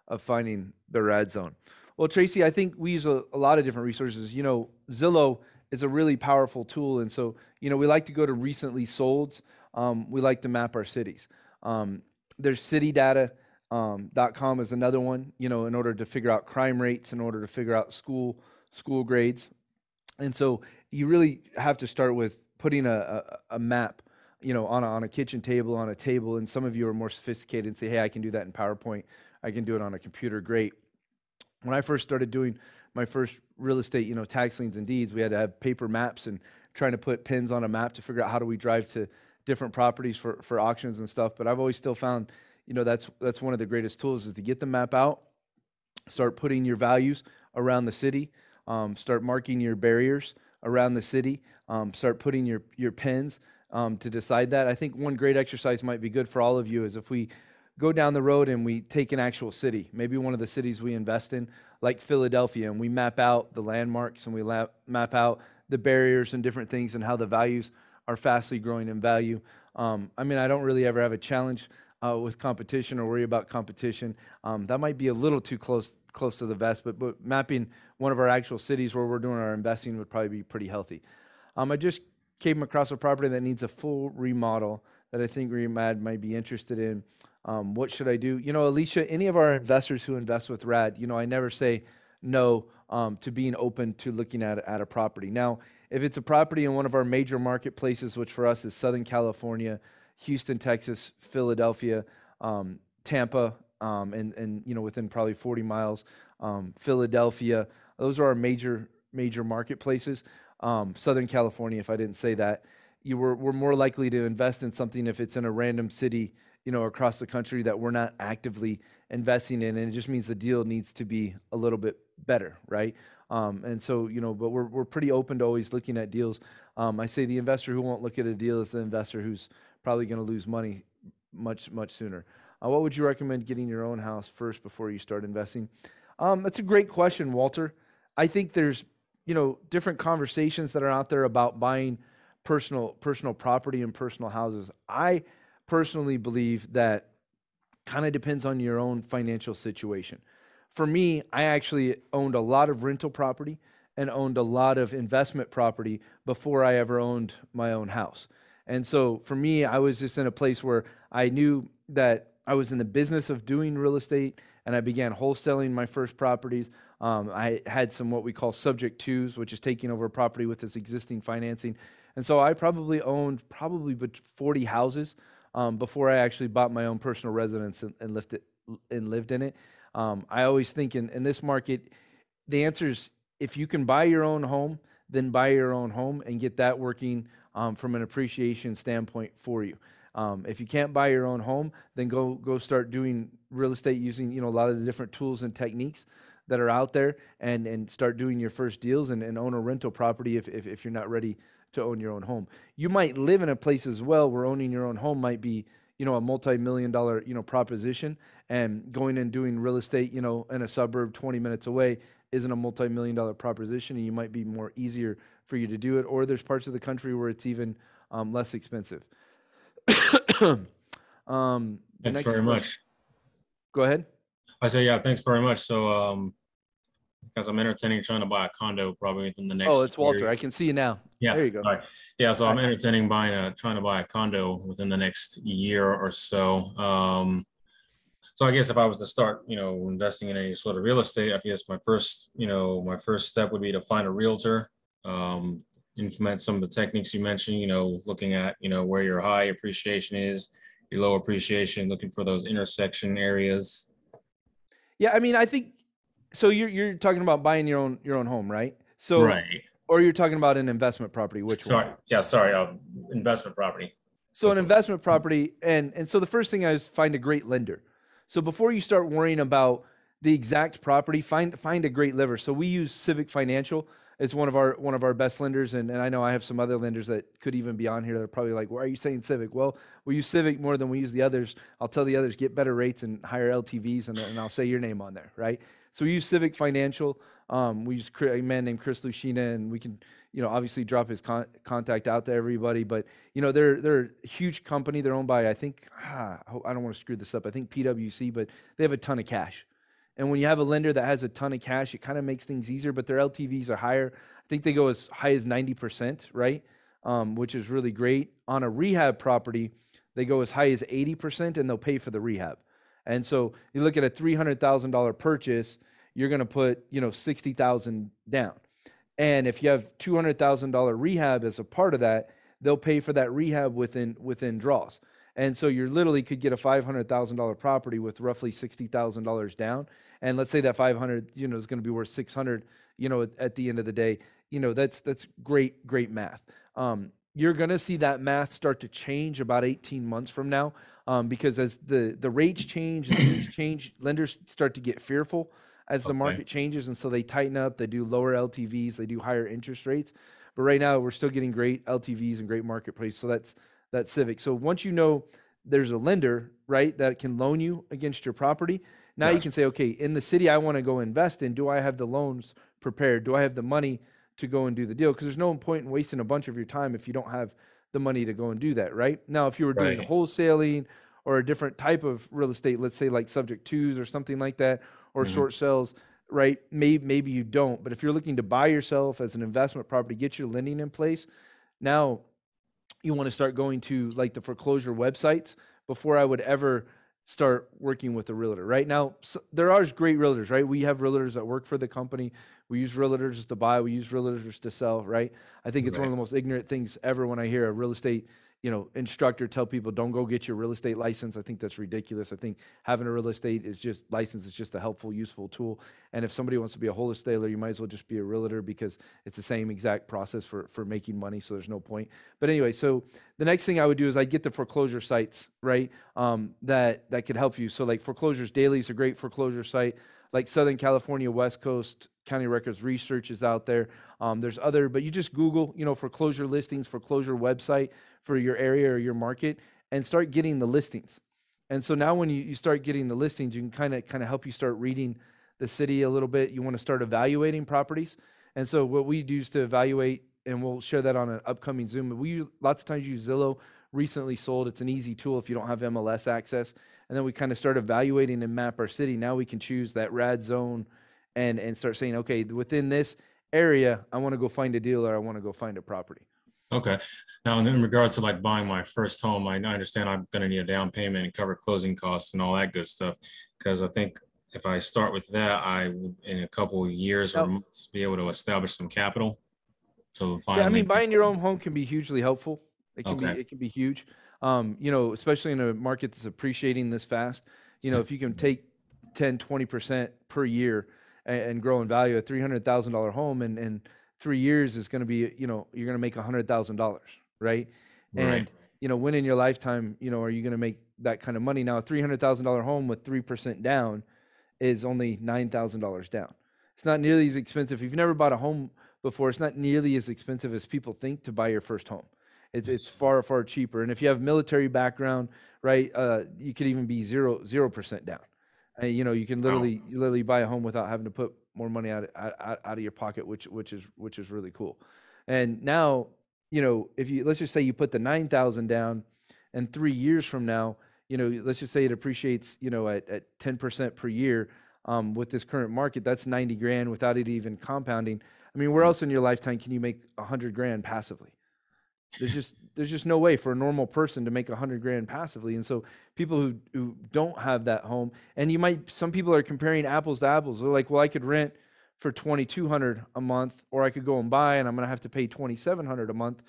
of finding the rad zone? Well, Tracy, I think we use a, a lot of different resources. You know, Zillow is a really powerful tool. And so, you know, we like to go to recently solds um, we like to map our cities. Um, there's citydata.com um, is another one, you know, in order to figure out crime rates, in order to figure out school school grades. And so you really have to start with putting a, a, a map, you know, on a, on a kitchen table, on a table. And some of you are more sophisticated and say, hey, I can do that in PowerPoint. I can do it on a computer. Great. When I first started doing my first real estate, you know, tax liens and deeds, we had to have paper maps and trying to put pins on a map to figure out how do we drive to different properties for, for auctions and stuff. But I've always still found, you know, that's that's one of the greatest tools is to get the map out, start putting your values around the city, um, start marking your barriers around the city, um, start putting your your pins um, to decide that. I think one great exercise might be good for all of you is if we go down the road and we take an actual city, maybe one of the cities we invest in, like Philadelphia, and we map out the landmarks and we map out the barriers and different things and how the values are fastly growing in value. Um, I mean, I don't really ever have a challenge uh, with competition or worry about competition. Um, that might be a little too close close to the vest, but, but mapping one of our actual cities where we're doing our investing would probably be pretty healthy. Um, I just came across a property that needs a full remodel that I think Remad might be interested in. Um, what should I do? You know, Alicia, any of our investors who invest with Rad, you know, I never say no um, to being open to looking at, at a property. Now, if it's a property in one of our major marketplaces, which for us is Southern California, Houston, Texas, Philadelphia, um, Tampa, um, and and you know within probably 40 miles, um, Philadelphia. Those are our major major marketplaces. Um, Southern California, if I didn't say that, you were we're more likely to invest in something if it's in a random city, you know, across the country that we're not actively investing in, and it just means the deal needs to be a little bit better, right? Um, and so, you know, but we're we're pretty open to always looking at deals. Um, I say the investor who won't look at a deal is the investor who's probably going to lose money much much sooner. Uh, what would you recommend getting your own house first before you start investing? Um, that's a great question, Walter. I think there's you know different conversations that are out there about buying personal personal property and personal houses. I personally believe that kind of depends on your own financial situation. For me, I actually owned a lot of rental property and owned a lot of investment property before I ever owned my own house. And so for me, I was just in a place where I knew that I was in the business of doing real estate and I began wholesaling my first properties. Um, I had some what we call subject twos, which is taking over a property with its existing financing. And so I probably owned probably 40 houses um, before I actually bought my own personal residence and, and lived it and lived in it. Um, I always think in, in this market, the answer is if you can buy your own home, then buy your own home and get that working um, from an appreciation standpoint for you. Um, if you can't buy your own home, then go go start doing real estate using you know a lot of the different tools and techniques that are out there, and and start doing your first deals and, and own a rental property if, if if you're not ready to own your own home. You might live in a place as well where owning your own home might be, you know, a multi-million dollar, you know, proposition and going and doing real estate, you know, in a suburb 20 minutes away isn't a multi-million dollar proposition and you might be more easier for you to do it or there's parts of the country where it's even um, less expensive. um, thanks very question. much. Go ahead. I say, yeah, thanks very much. So, um, because I'm entertaining trying to buy a condo probably within the next. Oh, it's Walter. Year. I can see you now. Yeah, there you go. Yeah, so I'm entertaining buying a trying to buy a condo within the next year or so. Um, so I guess if I was to start, you know, investing in any sort of real estate, I guess my first, you know, my first step would be to find a realtor, um, implement some of the techniques you mentioned. You know, looking at, you know, where your high appreciation is, your low appreciation, looking for those intersection areas. Yeah, I mean, I think so you're you're talking about buying your own your own home, right? So right. Or you're talking about an investment property, which sorry, one? yeah, sorry, uh, investment property. So That's an investment property, and and so the first thing I is find a great lender. So before you start worrying about the exact property, find find a great lender. So we use Civic Financial as one of our one of our best lenders, and, and I know I have some other lenders that could even be on here that are probably like, why are you saying Civic? Well, we use Civic more than we use the others. I'll tell the others get better rates and higher LTVs, and, and I'll say your name on there, right? So we use Civic Financial. Um, we use a man named Chris Lucina, and we can, you know, obviously drop his con- contact out to everybody. But you know, they're they're a huge company. They're owned by I think ah, I don't want to screw this up. I think PwC, but they have a ton of cash. And when you have a lender that has a ton of cash, it kind of makes things easier. But their LTVs are higher. I think they go as high as ninety percent, right? Um, which is really great. On a rehab property, they go as high as eighty percent, and they'll pay for the rehab. And so you look at a $300,000 purchase, you're going to put, you know, 60,000 down. And if you have $200,000 rehab as a part of that, they'll pay for that rehab within within draws. And so you literally could get a $500,000 property with roughly $60,000 down. And let's say that 500, you know, is going to be worth 600, you know, at, at, the end of the day, you know, that's that's great great math. Um, you're going to see that math start to change about 18 months from now um, because as the, the rates change and things change, lenders start to get fearful as the okay. market changes. And so they tighten up, they do lower LTVs, they do higher interest rates. But right now, we're still getting great LTVs and great marketplace. So that's that's Civic. So once you know there's a lender, right, that can loan you against your property, now you can say, okay, in the city I want to go invest in, do I have the loans prepared? Do I have the money to go and do the deal because there's no point in wasting a bunch of your time if you don't have the money to go and do that, right? Now, if you were doing right. wholesaling or a different type of real estate, let's say like subject twos or something like that, or mm-hmm. short sales, right? Maybe maybe you don't, but if you're looking to buy yourself as an investment property, get your lending in place. Now, you want to start going to like the foreclosure websites before I would ever start working with a realtor. Right now, so there are great realtors, right? We have realtors that work for the company. We use realtors to buy. We use realtors to sell, right? I think it's right. one of the most ignorant things ever when I hear a real estate, you know instructor tell people don't go get your real estate license i think that's ridiculous i think having a real estate is just license is just a helpful useful tool and if somebody wants to be a wholesaler you might as well just be a realtor because it's the same exact process for for making money so there's no point but anyway so the next thing i would do is i get the foreclosure sites right um, that that could help you so like foreclosures daily is a great foreclosure site like southern california west coast county records research is out there um, there's other but you just google you know foreclosure listings foreclosure website for your area or your market and start getting the listings. And so now when you, you start getting the listings, you can kind of kind of help you start reading the city a little bit. You want to start evaluating properties. And so what we do is to evaluate, and we'll share that on an upcoming Zoom. We use, lots of times use Zillow. Recently sold. It's an easy tool if you don't have MLS access. And then we kind of start evaluating and map our city. Now we can choose that rad zone, and and start saying, okay, within this area, I want to go find a deal or I want to go find a property. Okay. Now, in regards to like buying my first home, I understand I'm going to need a down payment and cover closing costs and all that good stuff. Because I think if I start with that, I would in a couple of years or months be able to establish some capital. So yeah, I mean, buying your own home can be hugely helpful. It can okay. be it can be huge. Um, you know, especially in a market that's appreciating this fast. You know, if you can take 10, 20 percent per year and, and grow in value, a three hundred thousand dollar home and and three years is going to be, you know, you're going to make a hundred thousand dollars, right? And right. you know, when in your lifetime, you know, are you going to make that kind of money? Now, a three hundred thousand dollar home with three percent down is only nine thousand dollars down. It's not nearly as expensive. If you've never bought a home before, it's not nearly as expensive as people think to buy your first home. It's it's far far cheaper. And if you have military background, right, uh, you could even be zero zero percent down. And, you know, you can literally wow. literally buy a home without having to put more money out, out out of your pocket, which which is which is really cool. And now, you know, if you let's just say you put the nine thousand down, and three years from now, you know, let's just say it appreciates, you know, at at ten percent per year. Um, with this current market, that's ninety grand without it even compounding. I mean, where else in your lifetime can you make a hundred grand passively? There's just there's just no way for a normal person to make a hundred grand passively. And so people who who don't have that home, and you might some people are comparing apples to apples. They're like, well, I could rent for twenty two hundred a month, or I could go and buy, and I'm going to have to pay twenty seven hundred a month.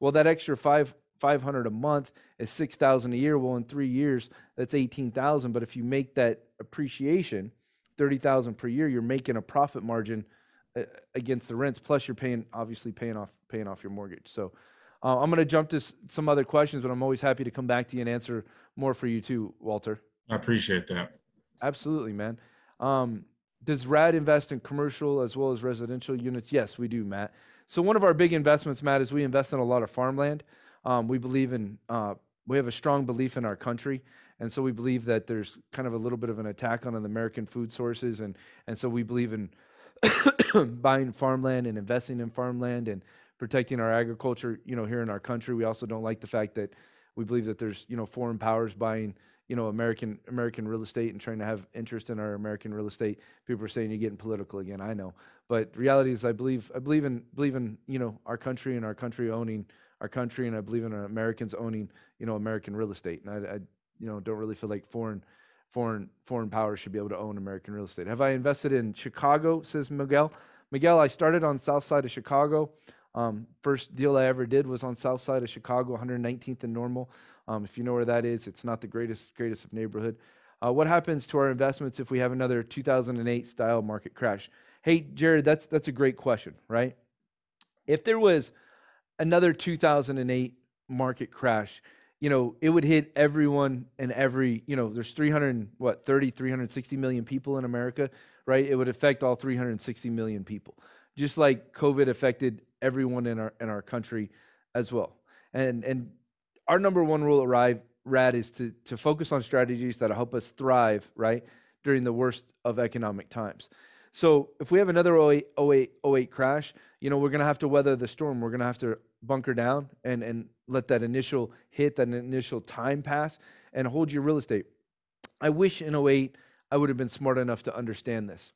Well, that extra five five hundred a month is six thousand a year. Well, in three years, that's eighteen thousand. But if you make that appreciation, thirty thousand per year, you're making a profit margin uh, against the rents. Plus, you're paying obviously paying off paying off your mortgage. So uh, I'm going to jump to s- some other questions, but I'm always happy to come back to you and answer more for you too, Walter. I appreciate that. Absolutely, man. Um, does RAD invest in commercial as well as residential units? Yes, we do, Matt. So one of our big investments, Matt, is we invest in a lot of farmland. Um, we believe in, uh, we have a strong belief in our country, and so we believe that there's kind of a little bit of an attack on the American food sources, and and so we believe in buying farmland and investing in farmland and protecting our agriculture, you know, here in our country. We also don't like the fact that we believe that there's, you know, foreign powers buying, you know, American American real estate and trying to have interest in our American real estate. People are saying you're getting political again. I know, but reality is, I believe I believe in believe in you know our country and our country owning our country, and I believe in Americans owning you know American real estate. And I, I you know don't really feel like foreign foreign foreign powers should be able to own American real estate. Have I invested in Chicago? Says Miguel. Miguel, I started on south side of Chicago. Um, first deal I ever did was on south side of Chicago, 119th and Normal. Um, if you know where that is, it's not the greatest greatest of neighborhood. Uh, what happens to our investments if we have another 2008 style market crash? Hey, Jared, that's that's a great question, right? If there was another 2008 market crash, you know, it would hit everyone and every, you know, there's 300 what 30 360 million people in America, right? It would affect all 360 million people. Just like COVID affected everyone in our in our country as well. And and our number one rule at RAD is to to focus on strategies that help us thrive, right, during the worst of economic times. So if we have another 08, 08, 08 crash, you know, we're going to have to weather the storm. We're going to have to bunker down and, and let that initial hit, that initial time pass, and hold your real estate. I wish in 08 I would have been smart enough to understand this.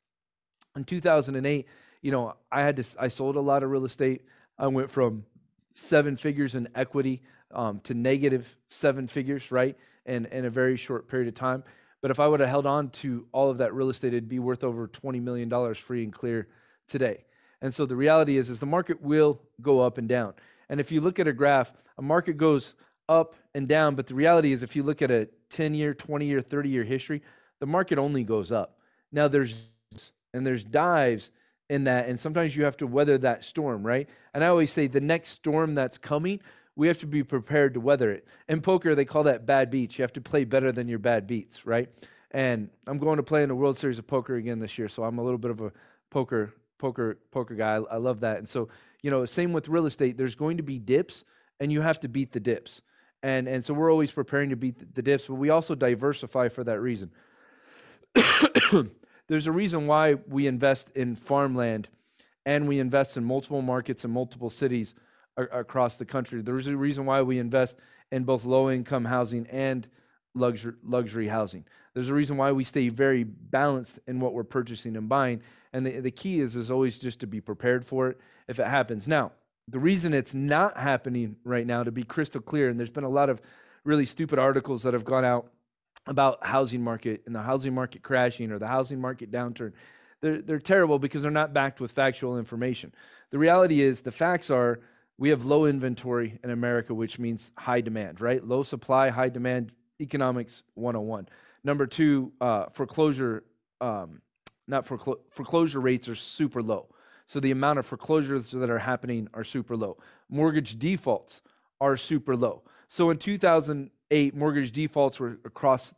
In 2008, you know, I had to, I sold a lot of real estate. I went from seven figures in equity um, to negative seven figures, right? And in a very short period of time. But if I would have held on to all of that real estate, it'd be worth over $20 million free and clear today. And so the reality is, is the market will go up and down. And if you look at a graph, a market goes up and down. But the reality is, if you look at a 10 year, 20 year, 30 year history, the market only goes up. Now there's and there's dives in that, and sometimes you have to weather that storm, right? And I always say the next storm that's coming, we have to be prepared to weather it. In poker, they call that bad beats. You have to play better than your bad beats, right? And I'm going to play in the World Series of Poker again this year, so I'm a little bit of a poker poker poker guy. I, love that. And so, you know, same with real estate. There's going to be dips, and you have to beat the dips. And and so we're always preparing to beat the dips, but we also diversify for that reason. There's a reason why we invest in farmland and we invest in multiple markets and multiple cities across the country. There's a reason why we invest in both low income housing and luxury, luxury housing. There's a reason why we stay very balanced in what we're purchasing and buying. And the, the key is, is always just to be prepared for it if it happens. Now, the reason it's not happening right now, to be crystal clear, and there's been a lot of really stupid articles that have gone out about housing market and the housing market crashing or the housing market downturn. They're, they're terrible because they're not backed with factual information. The reality is, the facts are we have low inventory in America, which means high demand, right? Low supply, high demand, economics 101. Number two, uh, foreclosure, um, not foreclo- foreclosure rates are super low. So the amount of foreclosures that are happening are super low. Mortgage defaults are super low. So in 2008, mortgage defaults were across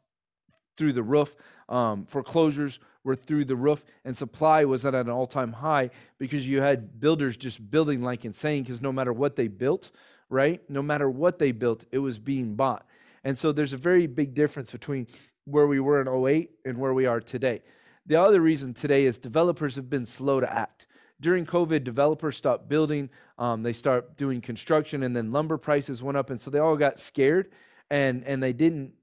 through the roof. Um, foreclosures were through the roof, and supply was at an all time high because you had builders just building like insane because no matter what they built, right? No matter what they built, it was being bought. And so there's a very big difference between where we were in 08 and where we are today. The other reason today is developers have been slow to act. During COVID, developers stopped building, um, they start doing construction, and then lumber prices went up, and so they all got scared, and and they didn't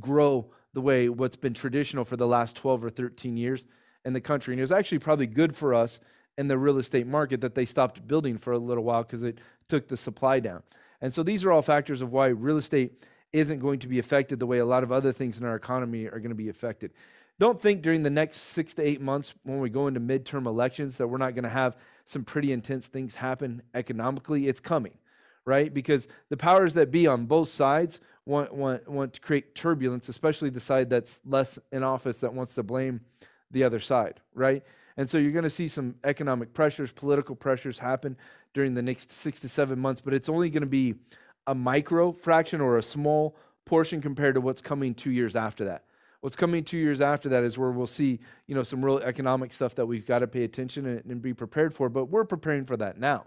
grow the way what's been traditional for the last 12 or 13 years in the country. And it was actually probably good for us in the real estate market that they stopped building for a little while because it took the supply down. And so these are all factors of why real estate isn't going to be affected the way a lot of other things in our economy are going to be affected. Don't think during the next six to eight months when we go into midterm elections that we're not going to have some pretty intense things happen economically. It's coming, right? Because the powers that be on both sides want, want, want to create turbulence, especially the side that's less in office that wants to blame the other side, right? And so you're going to see some economic pressures, political pressures happen during the next six to seven months, but it's only going to be a micro fraction or a small portion compared to what's coming two years after that. What's coming two years after that is where we'll see, you know, some real economic stuff that we've got to pay attention and, and be prepared for. But we're preparing for that now.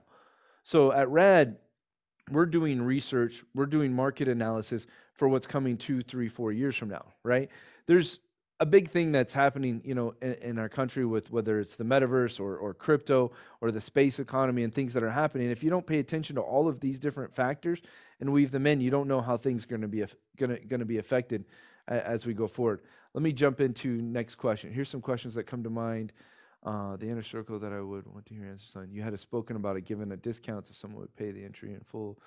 So at RAD, we're doing research, we're doing market analysis for what's coming two, three, four years from now, right? There's a big thing that's happening, you know, in, in, our country with whether it's the metaverse or, or crypto or the space economy and things that are happening. If you don't pay attention to all of these different factors and weave them in, you don't know how things are going to be going to be affected as we go forward. Let me jump into next question. Here's some questions that come to mind. Uh, the inner circle that I would want to hear answers on. You had spoken about it, given a discount if someone would pay the entry in full.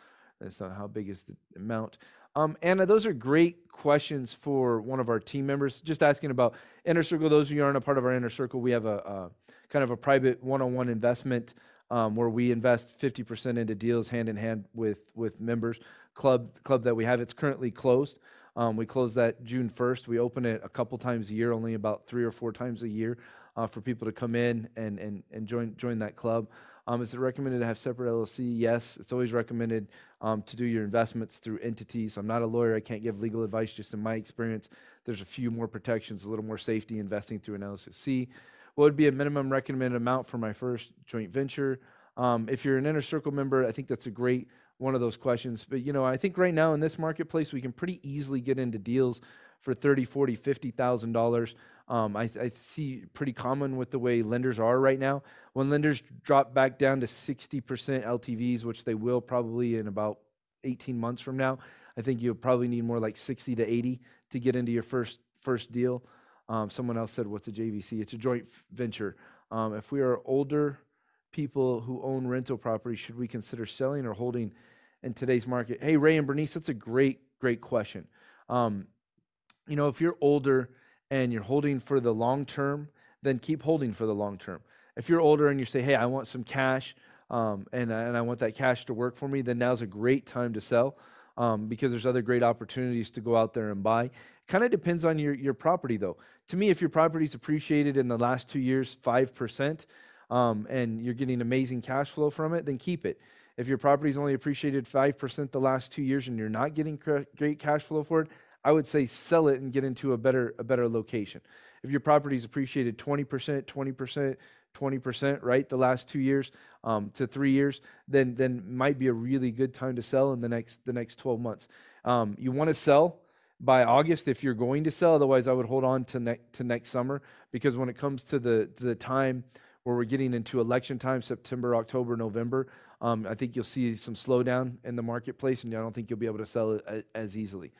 That's not how big is the amount. Um, Anna, those are great questions for one of our team members. Just asking about inner circle. Those of you aren't a part of our inner circle, we have a, a kind of a private one-on-one investment um, where we invest 50% into deals hand in hand with with members. Club club that we have. It's currently closed. Um, we close that June 1st. We open it a couple times a year, only about three or four times a year, uh, for people to come in and and and join join that club. Um, is it recommended to have separate LLC? Yes, it's always recommended um, to do your investments through entities. I'm not a lawyer; I can't give legal advice. Just in my experience, there's a few more protections, a little more safety investing through an LLC. What would be a minimum recommended amount for my first joint venture? Um, if you're an inner circle member, I think that's a great one of those questions. But you know, I think right now in this marketplace, we can pretty easily get into deals for 30, 40, 50,000 um, dollars. I, I see pretty common with the way lenders are right now. When lenders drop back down to 60% LTVs, which they will probably in about 18 months from now, I think you'll probably need more like 60 to 80 to get into your first first deal. Um, someone else said, "What's a JVC?" It's a joint venture. Um, if we are older people who own rental property should we consider selling or holding in today's market? Hey, Ray and Bernice, that's a great, great question. Um, you know, if you're older and you're holding for the long term, then keep holding for the long term. If you're older and you say, hey, I want some cash um, and, and I want that cash to work for me, then now's a great time to sell. um, because there's other great opportunities to go out there and buy. Kind of depends on your, your property, though. To me, if your property's appreciated in the last two years 5%, um, and you're getting amazing cash flow from it, then keep it. If your property's only appreciated 5% the last two years and you're not getting great cash flow for it, I would say sell it and get into a better, a better location. If your property's appreciated 20%, 20%, 20%, right, the last two years um, to three years, then then might be a really good time to sell in the next the next 12 months. Um, you want to sell by August if you're going to sell. Otherwise, I would hold on to next to next summer because when it comes to the to the time where we're getting into election time, September, October, November, um, I think you'll see some slowdown in the marketplace, and I don't think you'll be able to sell it as easily.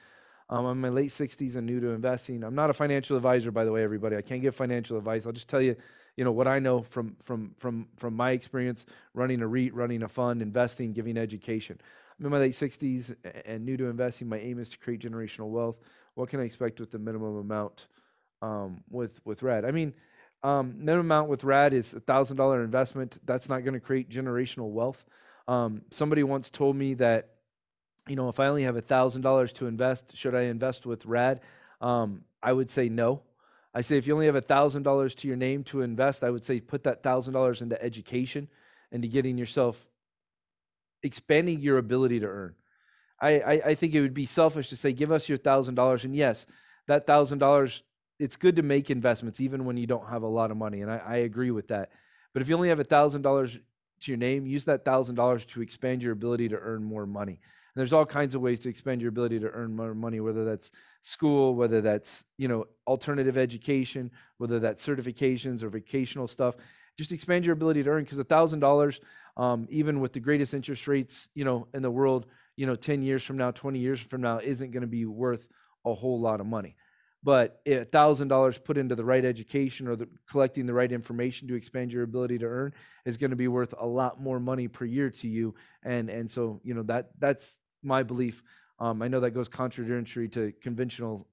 Um, I'm in my late 60s and new to investing. I'm not a financial advisor, by the way, everybody. I can't give financial advice. I'll just tell you, you know, what I know from from from from my experience running a REIT, running a fund, investing, giving education. I'm in my late 60s and new to investing. My aim is to create generational wealth. What can I expect with the minimum amount um, with with RAD? I mean, um, minimum amount with RAD is a thousand dollar investment. That's not going to create generational wealth. Um, somebody once told me that, you know, if I only have a thousand dollars to invest, should I invest with RAD? Um, I would say no. I say if you only have a thousand dollars to your name to invest, I would say put that thousand dollars into education, into getting yourself expanding your ability to earn. I, I, I think it would be selfish to say, give us your thousand dollars. And yes, that thousand dollars, it's good to make investments even when you don't have a lot of money. And I, I agree with that. But if you only have a thousand dollars to your name, use that thousand dollars to expand your ability to earn more money. And there's all kinds of ways to expand your ability to earn more money, whether that's school, whether that's, you know, alternative education, whether that's certifications or vocational stuff. Just expand your ability to earn because a thousand dollars um, even with the greatest interest rates, you know, in the world, you know, 10 years from now, 20 years from now, isn't going to be worth a whole lot of money. But a thousand dollars put into the right education or the, collecting the right information to expand your ability to earn is going to be worth a lot more money per year to you. And and so you know that that's my belief. Um, I know that goes contradictory to conventional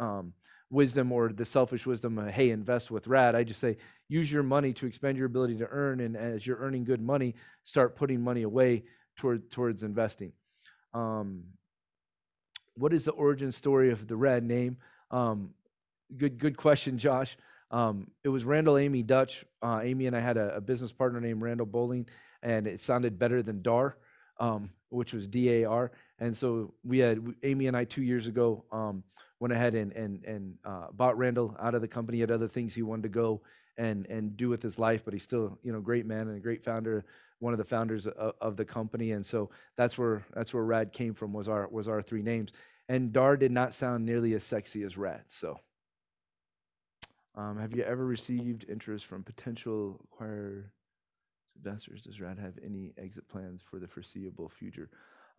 um, wisdom or the selfish wisdom of, hey, invest with RAD. I just say use your money to expand your ability to earn. And as you're earning good money, start putting money away toward, towards investing. Um, what is the origin story of the RAD name? Um, good, good question, Josh. Um, it was Randall Amy Dutch. Uh, Amy and I had a, a, business partner named Randall Bowling, and it sounded better than DAR, um, which was D A R. And so we had Amy and I two years ago um, went ahead and and and uh, bought Randall out of the company. He had other things he wanted to go and and do with his life, but he's still you know great man and a great founder, one of the founders of, of the company. And so that's where that's where Rad came from was our was our three names. And Dar did not sound nearly as sexy as Rad. So, um, have you ever received interest from potential acquire investors? Does Rad have any exit plans for the foreseeable future?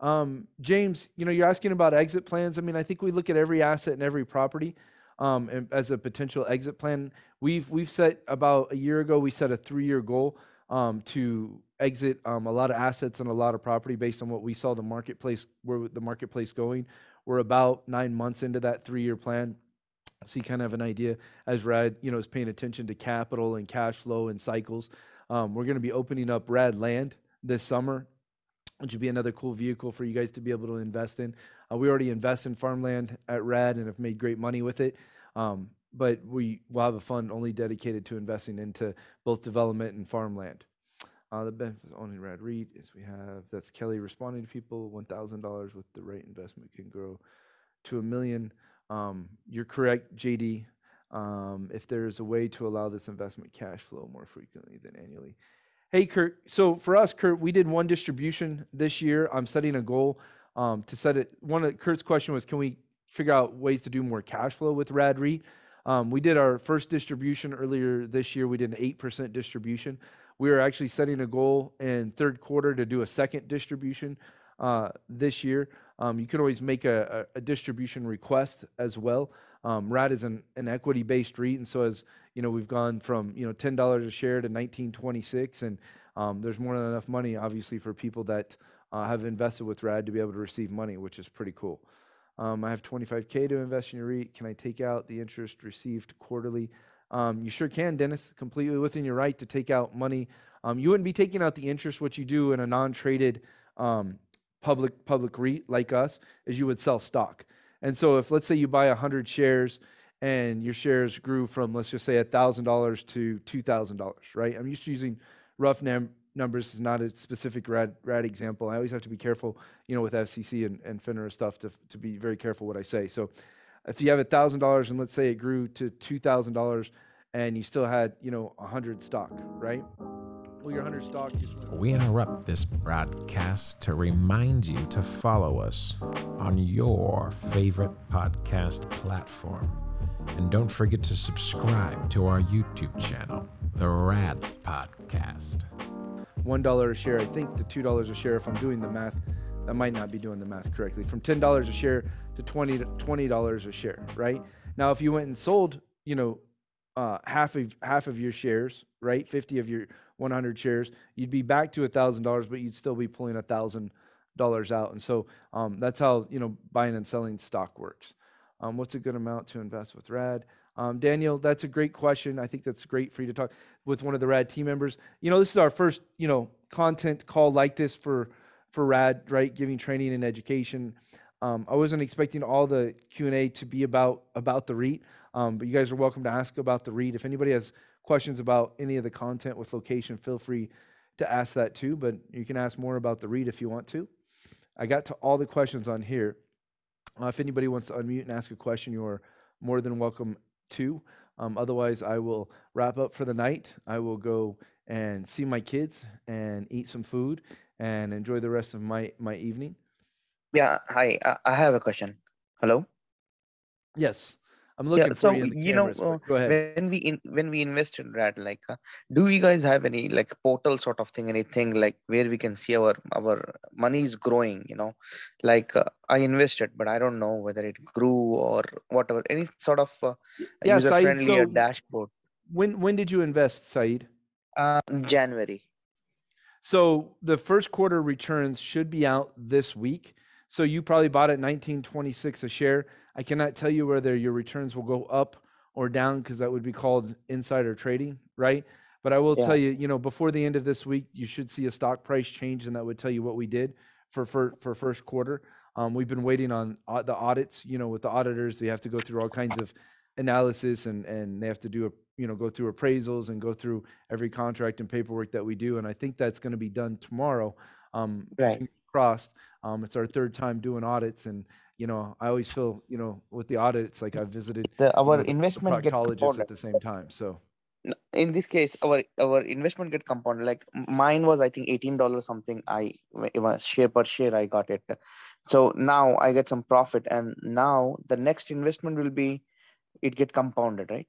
Um, James, you know, you're asking about exit plans. I mean, I think we look at every asset and every property um, as a potential exit plan. We've we've set about a year ago. We set a three year goal um, to exit um, a lot of assets and a lot of property based on what we saw the marketplace where the marketplace going. We're about nine months into that three year plan. So you kind of have an idea as Rad, you know, is paying attention to capital and cash flow and cycles. Um, we're going to be opening up Rad Land this summer which would be another cool vehicle for you guys to be able to invest in. Uh, we already invest in farmland at RAD and have made great money with it. Um, but we will have a fund only dedicated to investing into both development and farmland. Uh, the benefits owning Rad REIT is we have that's Kelly responding to people. One thousand dollars with the right investment can grow to a million. Um, you're correct, JD. Um, if there is a way to allow this investment cash flow more frequently than annually, Hey, Kurt. So for us, Kurt, we did one distribution this year. I'm setting a goal um, to set it. One of Kurt's question was, can we figure out ways to do more cash flow with Rad REIT? Um, we did our first distribution earlier this year. We did an 8% distribution. We are actually setting a goal in third quarter to do a second distribution uh, this year. Um, you can always make a, a, a distribution request as well. Um, RAD is an, an equity-based REIT, and so as you know, we've gone from you know ten dollars a share to nineteen twenty-six, and um, there's more than enough money, obviously, for people that uh, have invested with RAD to be able to receive money, which is pretty cool. Um, I have 25k to invest in your REIT. Can I take out the interest received quarterly? Um, you sure can, Dennis. Completely within your right to take out money. Um, you wouldn't be taking out the interest, what you do in a non-traded um, public public REIT like us is you would sell stock. And so if let's say you buy 100 shares and your shares grew from let's just say $1,000 to $2,000, right? I'm just using rough num- numbers is not a specific rad, rad example. I always have to be careful, you know, with FCC and, and FINRA stuff to, to be very careful what I say. So if you have $1,000 and let's say it grew to $2,000 and you still had, you know, 100 stock, right? Well, your 100 stock We interrupt this broadcast to remind you to follow us on your favorite podcast platform. And don't forget to subscribe to our YouTube channel, The Rad Podcast. one dollar a share. I think to two dollars a share. If I'm doing the math, I might not be doing the math correctly. From ten dollars a share to twenty to twenty dollars a share. Right now, if you went and sold, you know, uh, half of half of your shares, right, fifty of your one hundred shares, you'd be back to a thousand dollars, but you'd still be pulling a thousand dollars out. And so um, that's how you know buying and selling stock works. Um, what's a good amount to invest with Rad? Um, Daniel, that's a great question. I think that's great for you to talk with one of the Rad team members. You know, this is our first, you know, content call like this for for Rad, right? Giving training and education. Um, I wasn't expecting all the Q and A to be about about the REIT, um, but you guys are welcome to ask about the REIT. If anybody has questions about any of the content with location, feel free to ask that too. But you can ask more about the REIT if you want to. I got to all the questions on here. Uh, if anybody wants to unmute and ask a question, you're more than welcome to. Um, otherwise, I will wrap up for the night. I will go and see my kids and eat some food and enjoy the rest of my, my evening. Yeah, hi. I, I have a question. Hello. Yes, I'm looking so for you in the you know, cameras. but uh, go ahead. When we in, when we invest in Rad, like, uh, do you guys have any like portal sort of thing, anything like where we can see our our money is growing? You know, like uh, I invested, but I don't know whether it grew or whatever. Any sort of uh, Yeah, user friendly so- dashboard. When when did you invest, Saeed? Uh, January. So the first quarter returns should be out this week. So you probably bought at 1926 a share. I cannot tell you whether your returns will go up or down because that would be called insider trading, right? But I will Yeah. tell you, you know, before the end of this week, you should see a stock price change, and that would tell you what we did for for, for first quarter. Um, we've been waiting on au- the audits. You know, with the auditors, they have to go through all kinds of analysis and and they have to do a you know go through appraisals and go through every contract and paperwork that we do. And I think that's going to be done tomorrow. Um, Right. Crossed. Um, it's our third time doing audits, and you know, I always feel you know with the audit, it's like I've visited The, you our know, the- the investment get compounded. at the same time. So in this case our our investment get compounded like mine was i think 18 dollars something I it was share per share i got it so now i get some profit and now the next investment will be it get compounded right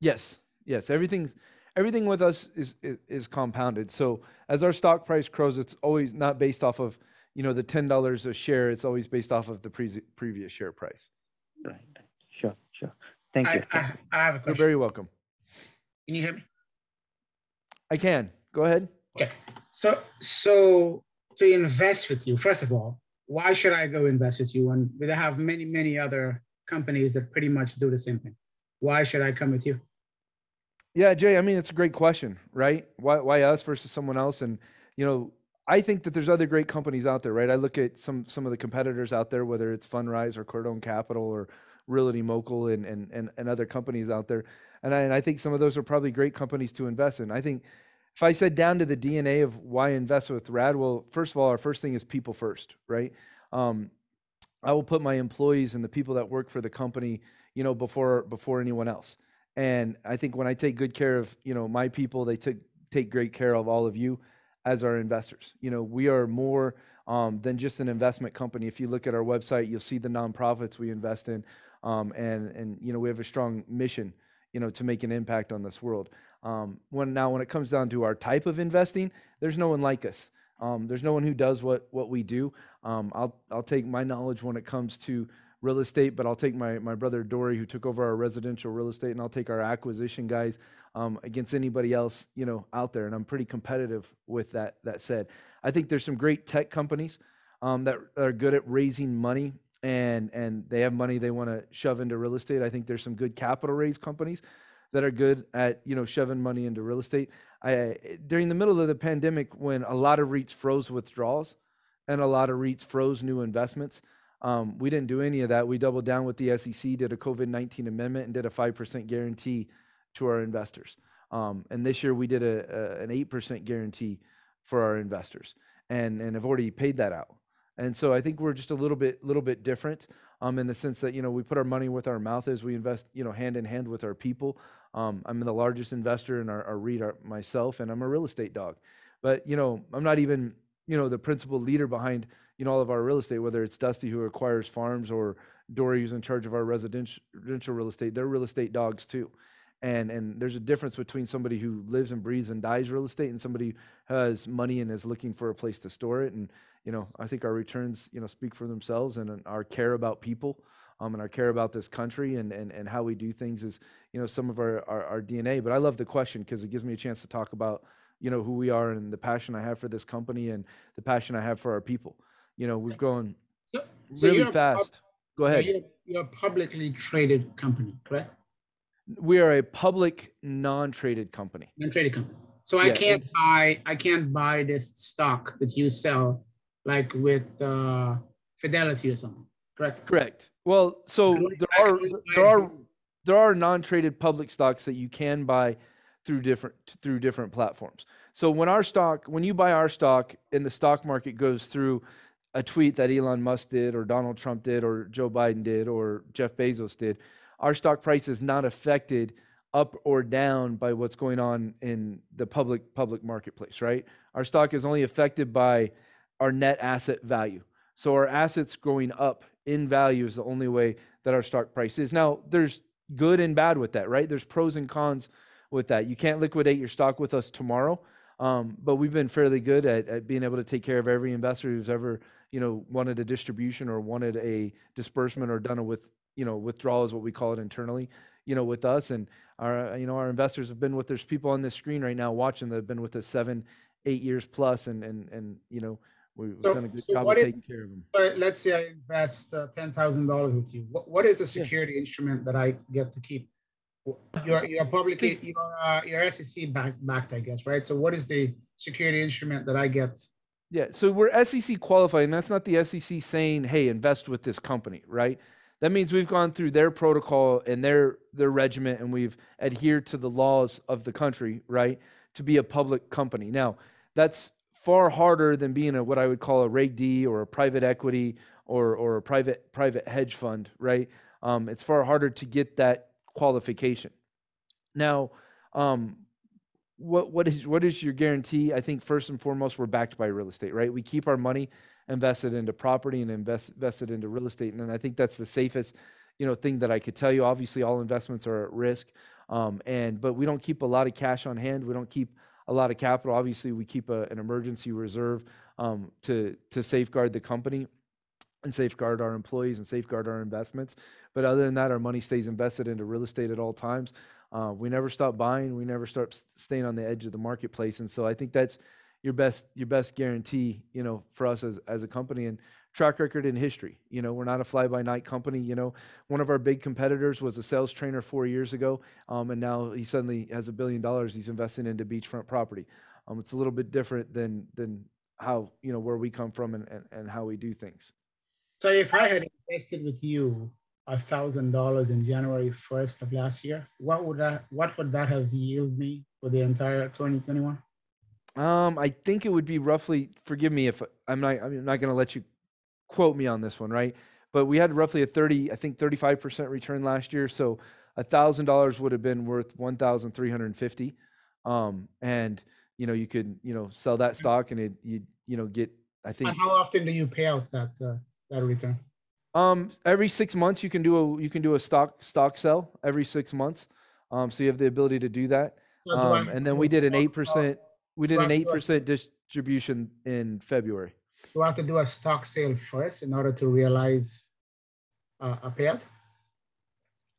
yes, yes, everything's everything with us is, is is compounded. So as our stock price grows, it's always not based off of you know the ten dollars a share. It's always based off of the pre- previous share price. right right. sure sure thank I, you I, I have a question. You're very welcome. Can you hear me? I can go ahead. Okay. So, so to invest with you, first of all, why should I go invest with you? And we have many, many other companies that pretty much do the same thing. Why should I come with you? Yeah, Jay, I mean, it's a great question, right? Why, why us versus someone else? And, you know, I think that there's other great companies out there, right? I look at some some of the competitors out there, whether it's Fundrise or Cardone Capital or Realty Mogul and, and, and, and other companies out there. And I, and I think some of those are probably great companies to invest in. I think if I said down to the DNA of why invest with Rad, well, first of all, our first thing is people first, right? Um, I will put my employees and the people that work for the company, you know, before before anyone else. And I think when I take good care of, you know, my people, they take take great care of all of you as our investors. You know, we are more um, than just an investment company. If you look at our website, you'll see the nonprofits we invest in, um, and and you know we have a strong mission, you know, to make an impact on this world. Um, when now when it comes down to our type of investing, there's no one like us. Um, there's no one who does what what we do. Um, I'll I'll take my knowledge when it comes to real estate, but I'll take my my brother Dory who took over our residential real estate, and I'll take our acquisition guys um, against anybody else you know out there. And I'm pretty competitive with that. That said, I think there's some great tech companies um, that are good at raising money and and they have money they want to shove into real estate. I think there's some good capital raise companies that are good at you know shoving money into real estate. I during the middle of the pandemic when a lot of REITs froze withdrawals, and a lot of REITs froze new investments. Um, we didn't do any of that. We doubled down with the SEC, did a COVID 19 amendment, and did a 5% guarantee to our investors. Um, and this year we did a, a, an 8% guarantee for our investors and, and have already paid that out. And so I think we're just a little bit little bit different um, in the sense that you know we put our money with our mouth as we invest you know hand in hand with our people. Um, I'm the largest investor in our, our REIT our, myself, and I'm a real estate dog. But you know I'm not even you know the principal leader behind know all of our real estate, whether it's Dusty who acquires farms or Dory who's in charge of our residential real estate. They're real estate dogs too. And and there's a difference between somebody who lives and breathes and dies real estate and somebody who has money and is looking for a place to store it. And you know i think our returns you know speak for themselves and our care about people um, and our care about this country and, and and how we do things is you know some of our our, our dna but i love the question because it gives me a chance to talk about you know who we are and the passion i have for this company and the passion i have for our people you know we've grown so, so really fast go ahead you're, you're a publicly traded company correct we are a public non-traded company. Non-traded company. So I can't buy I can't buy this stock that you sell like with uh, Fidelity or something. Correct. Correct. Well, so there are there are there are non-traded public stocks that you can buy through different through different platforms. So when our stock, when you buy our stock and the stock market goes through a tweet that Elon Musk did or Donald Trump did or Joe Biden did or Jeff Bezos did, our stock price is not affected up or down by what's going on in the public public marketplace, right? Our stock is only affected by our net asset value. So our assets going up in value is the only way that our stock price is. Now, there's good and bad with that, right? There's pros and cons with that. You can't liquidate your stock with us tomorrow, um, but we've been fairly good at, at being able to take care of every investor who's ever, you know, wanted a distribution or wanted a disbursement or done a with you know withdrawal is what we call it internally you know with us. And our you know our investors have been with there's people on this screen right now watching that have been with us seven eight years plus and and and you know we've so, done a good so job of taking care of them let's say i invest uh, $10000 with you. What, what is the security yeah. instrument that i get to keep you're you're publicly you're, uh, you're sec backed, backed i guess right so what is the security instrument that i get yeah so we're sec qualified and that's not the sec saying hey invest with this company right that means we've gone through their protocol and their their regiment and we've adhered to the laws of the country, right? To be a public company. Now, that's far harder than being a what I would call a Reg D or a private equity or or a private private hedge fund, right? Um, it's far harder to get that qualification. Now, um, what what is what is your guarantee? I think first and foremost, we're backed by real estate, right? We keep our money invested into property and invest, invested into real estate. And I think that's the safest, you know, thing that I could tell you. Obviously, all investments are at risk, um, and but we don't keep a lot of cash on hand. We don't keep a lot of capital. Obviously, we keep a, an emergency reserve um, to to safeguard the company and safeguard our employees and safeguard our investments. But other than that, our money stays invested into real estate at all times. Uh, we never stop buying. We never start staying on the edge of the marketplace. And so I think that's your best your best guarantee you know for us as as a company and track record in history you know we're not a fly by night company you know one of our big competitors was a sales trainer four years ago um, and now he suddenly has a billion dollars he's investing into beachfront property um, it's a little bit different than than how you know where we come from and, and, and how we do things so if i had invested with you a thousand dollars in january 1st of last year what would that what would that have yielded me for the entire 2021 um, I think it would be roughly. Forgive me if I'm not. I'm not going to let you quote me on this one, right? But we had roughly a thirty, I think, thirty-five percent return last year. So a thousand dollars would have been worth one thousand three hundred fifty. Um, and you know, you could you know sell that stock and it you you know get. I think. And how often do you pay out that uh, that return? Um, every six months you can do a you can do a stock stock sell every six months. Um, so you have the ability to do that. So um, and then we did an eight percent we did an eight percent distribution in February. Do I have to do a stock sale first in order to realize uh, a payout?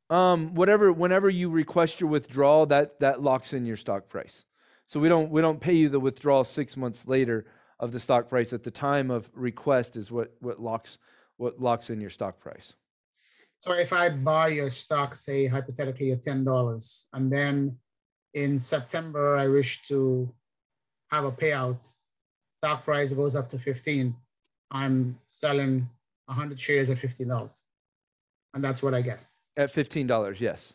Um, whatever, whenever you request your withdrawal, that that locks in your stock price. So we don't we don't pay you the withdrawal six months later of the stock price. At the time of request is what what locks what locks in your stock price. So if I buy your stock, say hypothetically at ten dollars, and then in September I wish to have a payout, stock price goes up to 15. I'm selling 100 shares at $15. And that's what I get. At $15, yes.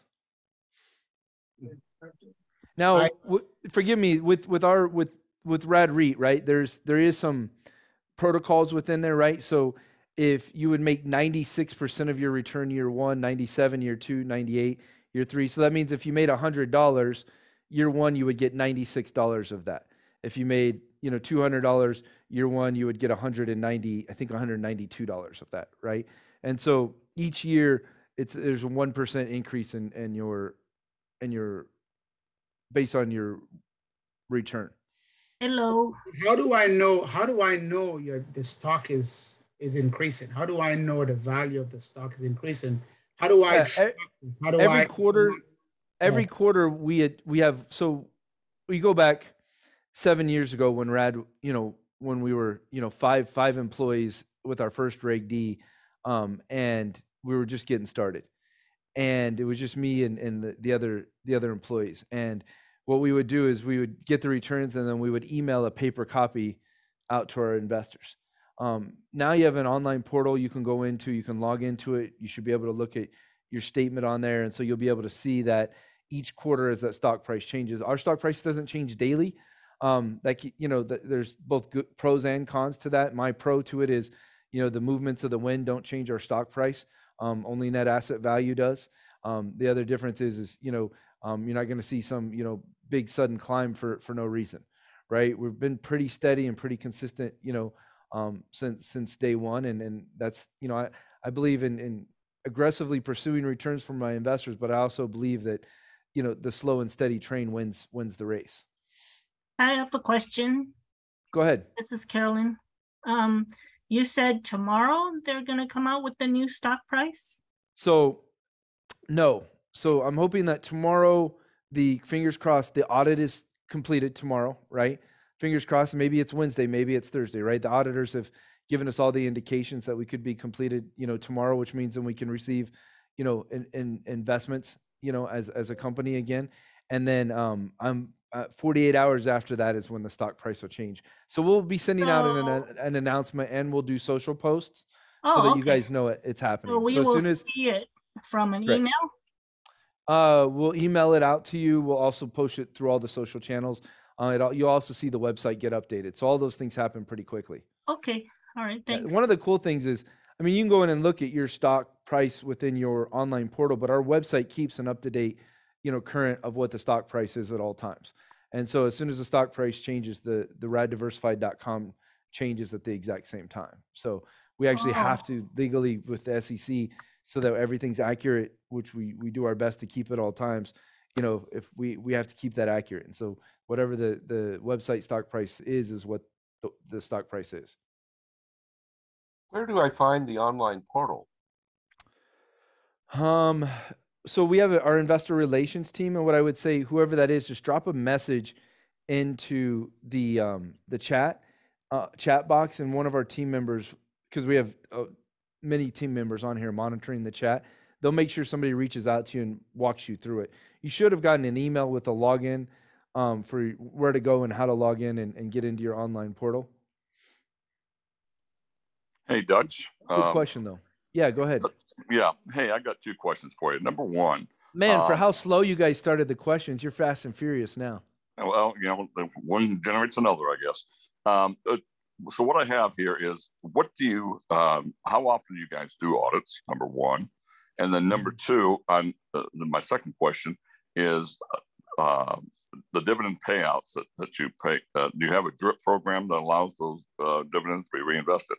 Now, I- forgive me with with our with with Rad REIT, right? There's there is some protocols within there, right? So if you would make 96% of your return year 1, 97 year 2, 98 year 3. So that means if you made $100 year 1, you would get $96 of that. If you made, you know, $200 year 1, you would get 190, I think $192 of that, right? And so each year it's there's a 1% increase in in your in your based on your return. Hello. How do I know? How do I know your the stock is is increasing? How do I know the value of the stock is increasing? How do I Yeah, track this? How do every I quarter every Yeah. quarter we had, we have so we go back seven years ago when rad you know when we were you know five five employees with our first reg d um, and we were just getting started and it was just me and, and the, the other the other employees and what we would do is we would get the returns and then we would email a paper copy out to our investors. Um, now you have an online portal. You can go into you can log into it. You should be able to look at your statement on there and so you'll be able to see that each quarter as that stock price changes. Our stock price doesn't change daily. Um, like you know th- there's both good pros and cons to that. My pro to it is you know the movements of the wind don't change our stock price. Um, only net asset value does. Um, the other difference is is you know um, you're not going to see some you know big sudden climb for for no reason right we've been pretty steady and pretty consistent you know um, since since day one and and that's you know i i believe in in aggressively pursuing returns for my investors but i also believe that you know the slow and steady train wins wins the race I have a question. go ahead This is Carolyn. Um, you said tomorrow they're gonna come out with the new stock price? So, no. So I'm hoping that tomorrow, the fingers crossed, the audit is completed tomorrow, right? Fingers crossed. Maybe it's Wednesday, maybe it's Thursday, right? The auditors have given us all the indications that we could be completed, you know, tomorrow, which means then we can receive, you know, in, in investments, you know, as as a company again. And then um, I'm uh, 48 hours after that is when the stock price will change. So we'll be sending out an, an, an announcement and we'll do social posts so Oh, that you guys know it, it's happening. So so as soon as see it from an Right. email? Uh, we'll email it out to you. We'll also post it through all the social channels. Uh, it, you'll also see the website get updated. So all those things happen pretty quickly. Okay, all right, thanks. One of the cool things is, I mean, you can go in and look at your stock price within your online portal, but our website keeps an up to date, you know, current of what the stock price is at all times. And so as soon as the stock price changes, the the raddiversified.com changes at the exact same time. So we actually have Oh. to legally with the SEC so that everything's accurate, which we we do our best to keep at all times. You know, if we we have to keep that accurate, and so whatever the the website stock price is, is what the, the stock price is. Where do I find the online portal? Um, so we have our investor relations team, and what I would say, whoever that is, just drop a message into the um the chat uh, chat box, and one of our team members, because we have uh, many team members on here monitoring the chat, they'll make sure somebody reaches out to you and walks you through it. You should have gotten an email with a login um, for where to go and how to log in and, and get into your online portal. Hey, Dutch. Good Um, question though. Yeah, go ahead. Yeah. Hey, I got two questions for you. Number one, Man, for um, how slow you guys started the questions, you're fast and furious now. well, you know, one generates another, I guess. Um, uh, so what I have here is, what do you, um, how often do you guys do audits? Number one, and then number two, on uh, my second question is, uh, the dividend payouts that, that you pay. Uh, do you have a drip program that allows those uh, dividends to be reinvested?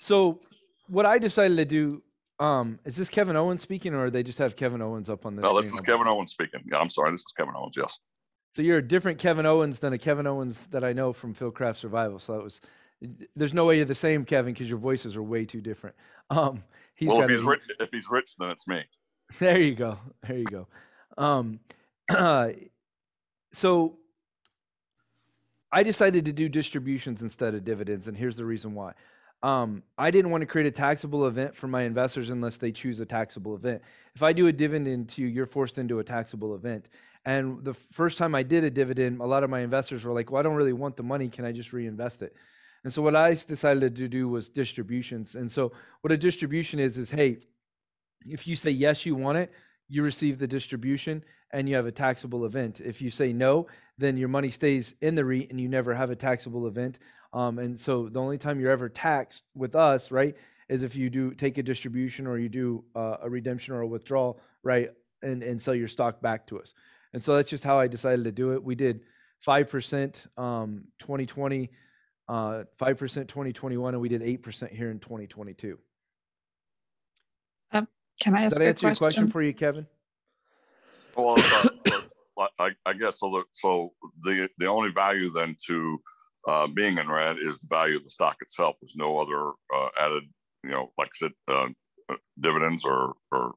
So what I decided to do, um, is this Kevin Owens speaking, or they just have Kevin Owens up on the No, this is Kevin Owens speaking. Yeah, I'm sorry. This is Kevin Owens. Yes. So you're a different Kevin Owens than a Kevin Owens that I know from Phil Craft Survival. So that was, there's no way you're the same Kevin because your voices are way too different. Um, he's well, got if he's rich, if he's rich, then it's me. There you go. There you go. Um, so I decided to do distributions instead of dividends, and here's the reason why. Um, I didn't want to create a taxable event for my investors unless they choose a taxable event. If I do a dividend to you, you're forced into a taxable event. And the first time I did a dividend, a lot of my investors were like, "Well, I don't really want the money. Can I just reinvest it?" And so what I decided to do was distributions. And so what a distribution is is hey, if you say yes, you want it, you receive the distribution and you have a taxable event. If you say no, then your money stays in the REIT and you never have a taxable event. Um, and so the only time you're ever taxed with us, right, is if you do take a distribution or you do uh, a redemption or a withdrawal, right, and and sell your stock back to us. And so that's just how I decided to do it. We did five percent um, 2020, uh, five percent 2021, and we did eight percent here in 2022. Can I Does ask that a answer your question? question for you, Kevin? Well, uh, uh, I, I guess so. The, so the the only value then to uh, being in Rad is the value of the stock itself. There's no other uh, added, you know, like I said, uh, uh, dividends or or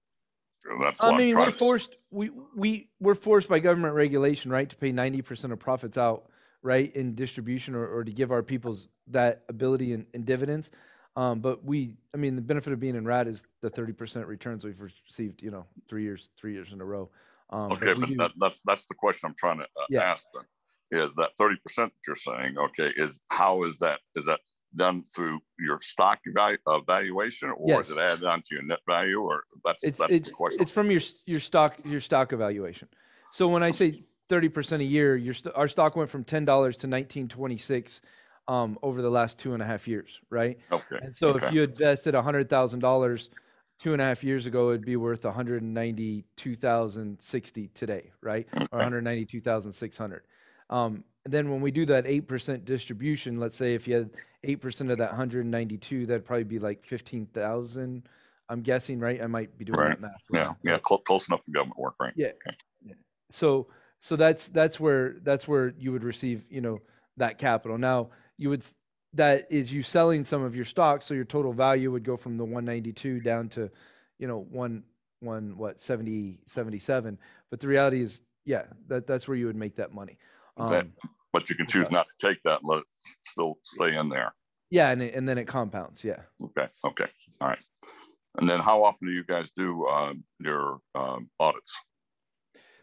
that's I mean, we're forced. We we we're forced by government regulation, right, to pay ninety percent of profits out, right, in distribution or, or to give our peoples that ability in, in dividends. Um, but we, I mean, the benefit of being in RAD is the thirty percent returns we've received, you know, three years, three years in a row. Um, Okay, we but do- that, that's that's the question I'm trying to uh, Yeah. ask then. Is that thirty percent that you're saying? Okay, is how is that? Is that done through your stock value uh, valuation, or is Yes. it added onto your net value, or that's it's that's the question? it's from your your stock your stock evaluation. So when I say thirty percent a year, your st- our stock went from ten dollars to nineteen twenty six um, over the last two and a half years, right? okay. And so okay. if you invested hundred thousand dollars two and a half years ago, it'd be worth one hundred ninety two thousand sixty today, right? Or one hundred ninety two thousand six hundred. Um, and then when we do that eight percent distribution, let's say if you had eight percent of that one hundred ninety two, that'd probably be like fifteen thousand. I'm guessing, right? I might be doing Right. that math. yeah, wrong, yeah, cl- close enough for government work, right? yeah. Okay. yeah. So so that's that's where that's where you would receive, you know, that capital. Now, you would that is you selling some of your stock, so your total value would go from the 192 down to, you know, one one what 70 77. But the reality is, yeah, that that's where you would make that money. That- Um, But you can choose not to take that and let it still stay in there. yeah, and it, and then it compounds. Yeah. Okay, okay, all right. And then how often do you guys do uh, your um, audits?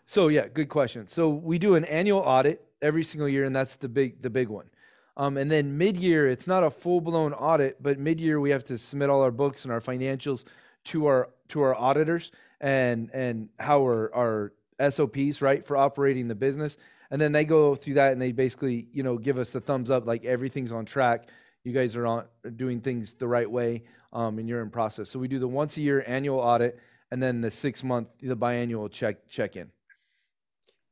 So yeah, good question. So we do an annual audit every single year, and that's the big the big one. Um, and then mid year, it's not a full blown audit, but mid year we have to submit all our books and our financials to our to our auditors and and how our our SOPs right for operating the business. And then they go through that and they basically you know give us the thumbs up like everything's on track. You guys are on doing things the right way, um, and you're in process. So we do the once a year annual audit, and then the six month the biannual check check in.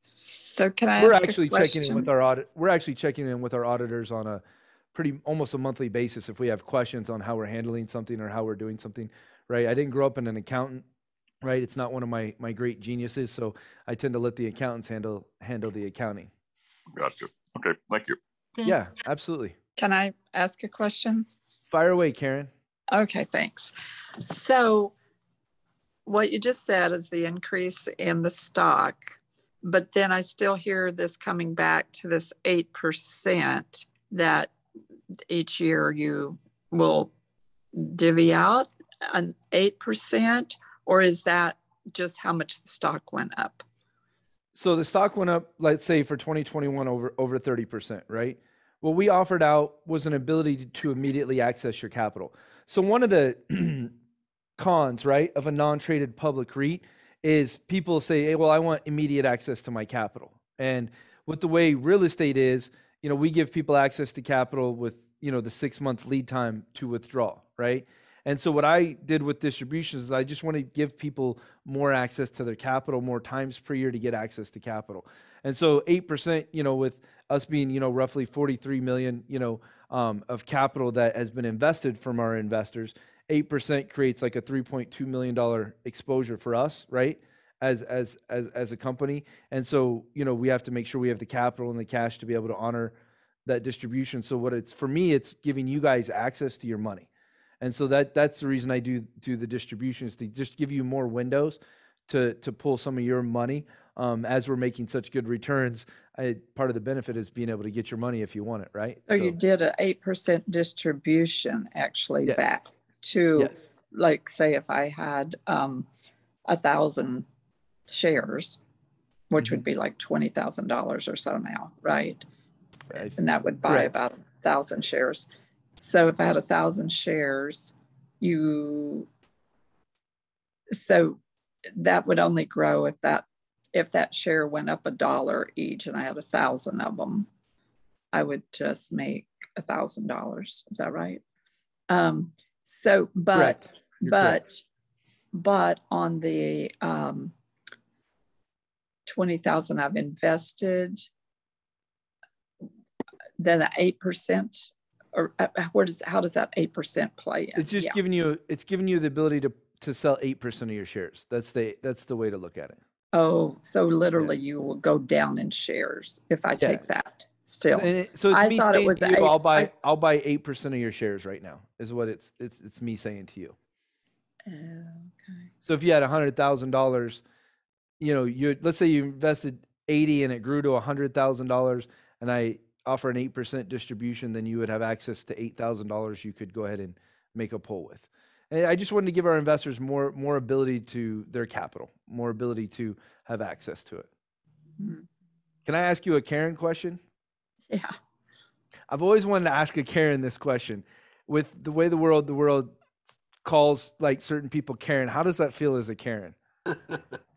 So can I We're ask actually a checking in with our audit. We're actually checking in with our auditors on a pretty almost a monthly basis if we have questions on how we're handling something or how we're doing something. Right. I didn't grow up in an accountant. Right. It's not one of my my great geniuses, so I tend to let the accountants handle handle the accounting. Gotcha. Okay, thank you. Yeah, absolutely. Can I ask a question? Fire away, Karen. Okay, thanks. So what you just said is the increase in the stock, but then I still hear this coming back to this 8% that each year you will divvy out an 8%, or is that just how much the stock went up? So the stock went up, let's say for 2021 over over 30%, right? What we offered out was an ability to, immediately access your capital. So one of the cons, right, of a non-traded public REIT is people say, "Hey, well, I want immediate access to my capital." And with the way real estate is, you know, we give people access to capital with, you know, the 6-month lead time to withdraw, right? And so what I did with distributions is I just want to give people more access to their capital, more times per year to get access to capital. And so 8%, you know, with us being, you know, roughly 43 million, you know, um, of capital that has been invested from our investors, 8% creates like a 3.2 million dollar exposure for us, right? As as as as a company. And so, you know, we have to make sure we have the capital and the cash to be able to honor that distribution. So what it's for me, it's giving you guys access to your money. And so that that's the reason I do do the distributions to just give you more windows to to pull some of your money. Um, as we're making such good returns, I, part of the benefit is being able to get your money if you want it, right? So you did a 8% distribution actually Yes. back to yes, like say if I had um a thousand shares, which Mm-hmm. would be like twenty thousand dollars or so now, right? And that would buy correct. about a thousand shares. So if I had a thousand shares, you, so that would only grow if that, if that share went up a dollar each and I had a thousand of them, I would just make a thousand dollars. Is that right? Um, so, but, but, correct. but on the, um, 20,000 I've invested, then the 8% or uh, uh, where does, how does that 8% play in? It's just Yeah. giving you it's giving you the ability to to sell eight percent of your shares. That's the that's the way to look at it. Oh, so literally you will go down in shares if I take that still. So, and it, so it's I me thought it saying was to you, eight- I'll buy I- I'll buy eight percent of your shares right now. Is what it's it's it's me saying to you. Okay. So if you had a hundred thousand dollars, you know, you let's say you invested eighty and it grew to a hundred thousand dollars, and I offer an eight percent distribution, then you would have access to eight thousand dollars. You could go ahead and make a pull with. And I just wanted to give our investors more more ability to their capital, more ability to have access to it. Hmm. Can I ask you a Karen question? Yeah. I've always wanted to ask a Karen this question. With the way the world the world calls like certain people Karen, how does that feel as a Karen?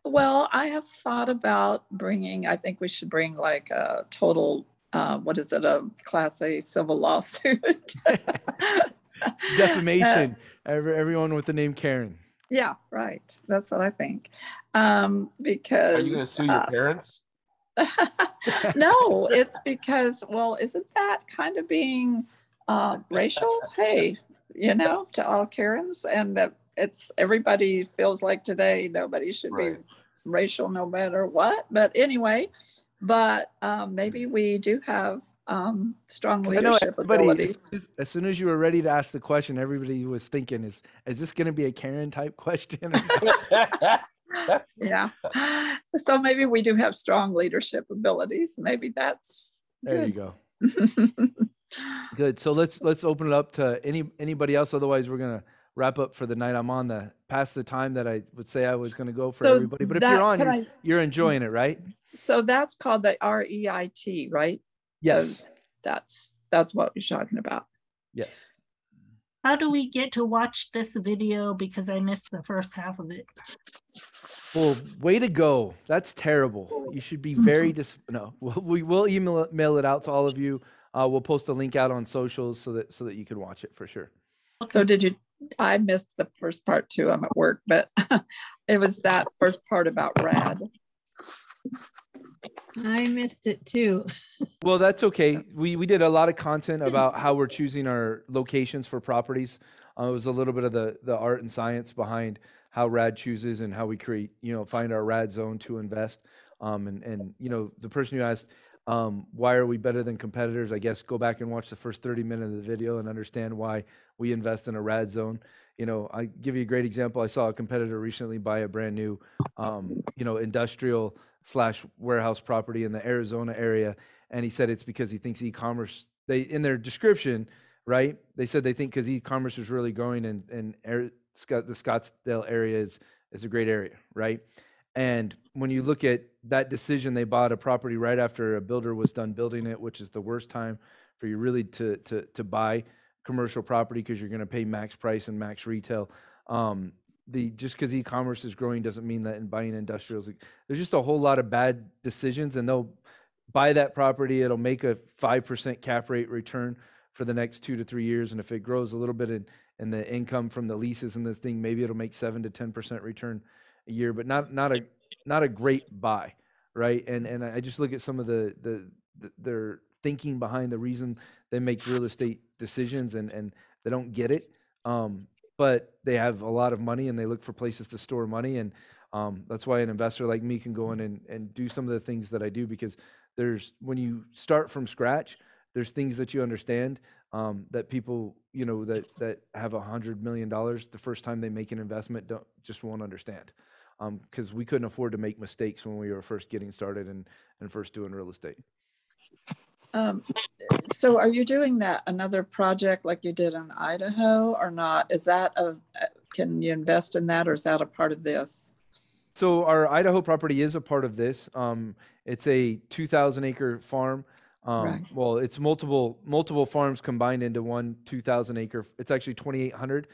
Well, I have thought about bringing, I think we should bring like a total, uh, what is it, a class A civil lawsuit? Defamation. Every, everyone with the name Karen. Yeah, right. That's what I think. Um, because Are you going to sue your uh, parents? no, it's because, well, isn't that kind of being uh, racial? Hey, you know, to all Karens, and that it's everybody feels like today nobody should Right. be racial no matter what. But anyway, but um, maybe we do have um, strong 'Cause I know leadership everybody, abilities. as, soon as- as soon as you were ready to ask the question, everybody was thinking, is is this going to be a Karen type question? Yeah. So maybe we do have strong leadership abilities. Maybe that's there you go. Good. So let's let's open it up to any anybody else. Otherwise, we're gonna wrap up for the night. I'm on the past the time that I would say I was gonna go for So everybody. But if you're on, you're, I- you're enjoying it, right? So that's called the REIT, right? Yes. So that's that's what we're talking about. Yes. How do we get to watch this video? Because I missed the first half of it. Well, way to go. That's terrible. You should be very dis. No, we'll, email it, mail it out to all of you. Uh, we'll post a link out on socials so that so that you can watch it for sure. So did you? I missed the first part too. I'm at work, but it was that first part about rad. I missed it too. Well, that's okay. We we did a lot of content about how we're choosing our locations for properties. Uh, it was a little bit of the the art and science behind how Rad chooses and how we create, you know, find our Rad zone to invest. Um, and and you know, the person who asked, um, why are we better than competitors? I guess go back and watch the first 30 minutes of the video and understand why we invest in a Rad zone. You know, I give you a great example. I saw a competitor recently buy a brand new, um, you know, industrial slash warehouse property in the Arizona area, and he said it's because he thinks e-commerce. They in their description, right? They said they think because e-commerce is really growing and and The Scottsdale area is is a great area, right? And when you look at that decision, they bought a property right after a builder was done building it, which is the worst time for you really to to to buy commercial property because you're going to pay max price and max retail. Um, the just because e-commerce is growing doesn't mean that in buying industrials, there's just a whole lot of bad decisions, and they'll buy that property. It'll make a five percent cap rate return for the next two to three years, and if it grows a little bit in in the income from the leases and the thing, maybe it'll make seven to ten percent return a year, but not not a not a great buy, right? And and I just look at some of the the, the their thinking behind the reason they make real estate decisions, and and they don't get it. Um, but they have a lot of money and they look for places to store money, and um, that's why an investor like me can go in and and do some of the things that I do because there's when you start from scratch, there's things that you understand um, that people you know that that have a hundred million dollars the first time they make an investment don't just won't understand because we couldn't afford to make mistakes when we were first getting started and and first doing real estate. Um, so are you doing that another project like you did in Idaho or not? Is that a, can you invest in that or is that a part of this? So our Idaho property is a part of this. Um, it's a 2,000 acre farm. Um, Right. Well, it's multiple multiple farms combined into one 2,000 acre. It's actually 2,800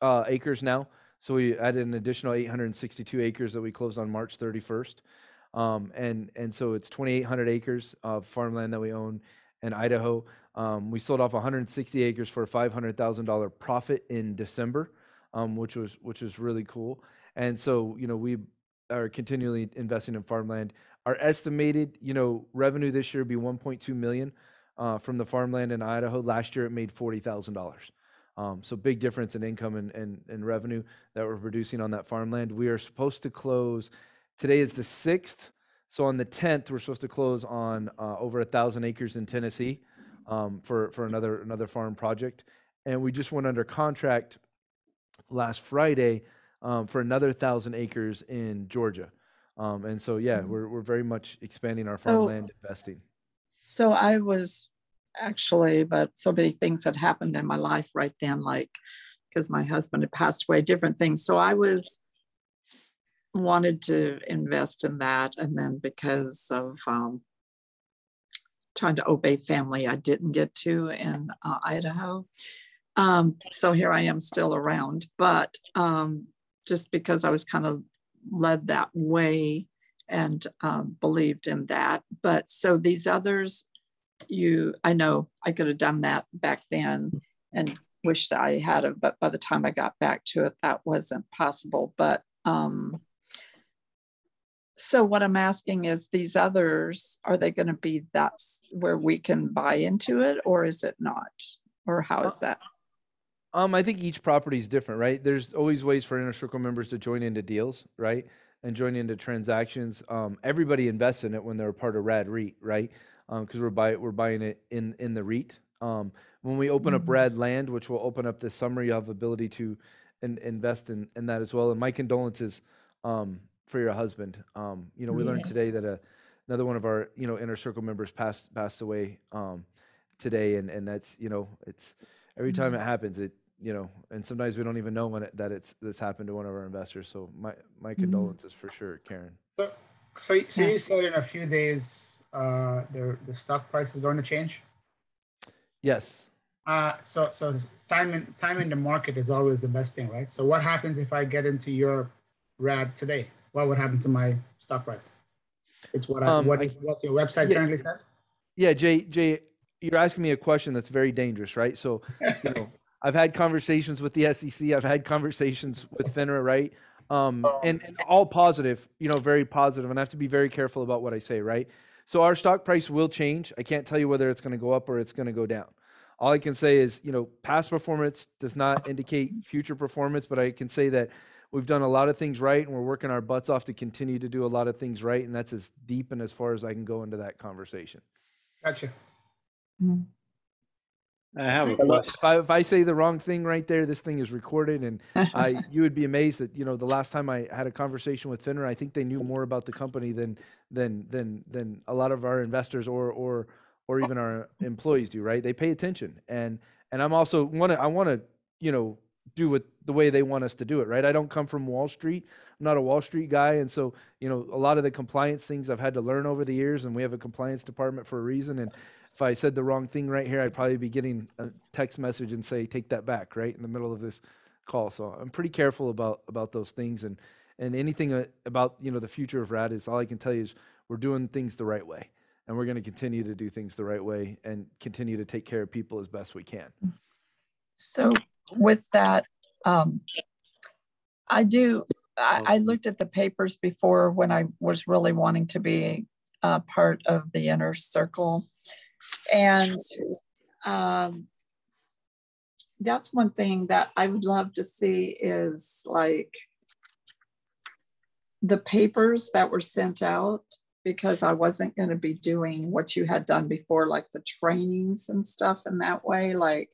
uh, acres now. So we added an additional 862 acres that we closed on March 31st. Um, and and so it's 2,800 acres of farmland that we own in Idaho. Um, we sold off 160 acres for a $500,000 profit in December, um, which was which was really cool. And so you know we are continually investing in farmland. Our estimated you know revenue this year would be 1.2 million uh, from the farmland in Idaho. Last year it made forty thousand dollars. Um, so big difference in income and, and, and revenue that we're producing on that farmland. We are supposed to close. Today is the sixth. So on the tenth, we're supposed to close on uh, over a thousand acres in Tennessee um, for for another another farm project, and we just went under contract last Friday um, for another thousand acres in Georgia. Um, and so yeah, we're we're very much expanding our farmland investing. So I was actually, but so many things had happened in my life right then, like because my husband had passed away, different things. So I was wanted to invest in that. And then because of um, trying to obey family, I didn't get to in uh, Idaho. Um, so here I am still around, but um, just because I was kind of led that way and um, believed in that. But so these others, you, I know I could have done that back then and wished I had it, but by the time I got back to it, that wasn't possible. But um, so what I'm asking is these others, are they going to be that's where we can buy into it or is it not? Or how is that? Um, I think each property is different, right? There's always ways for inner circle members to join into deals, right? And join into transactions. Um, everybody invests in it when they're a part of Rad REIT, right? Because we're buy we're buying it in in the REIT. Um, when we open up Mhm. Rad Land, which will open up this summer, you have ability to in, invest in in that as well. And my condolences um, for your husband. Um, you know, we learned today that a, another one of our you know inner circle members passed passed away um, today, and and that's you know it's every time it happens it you know and sometimes we don't even know when it, that it's that's happened to one of our investors. So my my condolences for sure, Karen. So, so, so you said in a few days, uh, the the stock price is going to change. Yes. Uh, so, so time in time in the market is always the best thing, right? So, what happens if I get into your rad today? What would happen to my stock price? It's what I, Um, what, I- what your website Yeah. currently says. Yeah, Jay, Jay, you're asking me a question that's very dangerous, right? So, you know, I've had conversations with the SEC, I've had conversations with FINRA, right? Um, and, and all positive, you know, very positive. positive, and I have to be very careful about what I say, right? So our stock price will change. I can't tell you whether it's going to go up or it's going to go down. All I can say is, you know, past performance does not indicate future performance, but I can say that we've done a lot of things right and we're working our butts off to continue to do a lot of things right. And that's as deep and as far as I can go into that conversation. Gotcha. Mm. I have a If question. I, if I say the wrong thing right there, this thing is recorded, and I you would be amazed that you know the last time I had a conversation with FINRA, I think they knew more about the company than than than than a lot of our investors or or or even our employees do. Right? They pay attention, and and I'm also want to I want to you know do it the way they want us to do it. Right? I don't come from Wall Street. I'm not a Wall Street guy, and so you know a lot of the compliance things I've had to learn over the years, and we have a compliance department for a reason, and if I said the wrong thing right here, I'd probably be getting a text message and say, take that back, right? In the middle of this call. So I'm pretty careful about, about those things and, and anything uh, about, you know, the future of RAD is all I can tell you is we're doing things the right way and we're going to continue to do things the right way and continue to take care of people as best we can. So with that, um, I do, I, I looked at the papers before when I was really wanting to be a part of the inner circle. And um, that's one thing that I would love to see is like the papers that were sent out because I wasn't going to be doing what you had done before, like the trainings and stuff in that way, like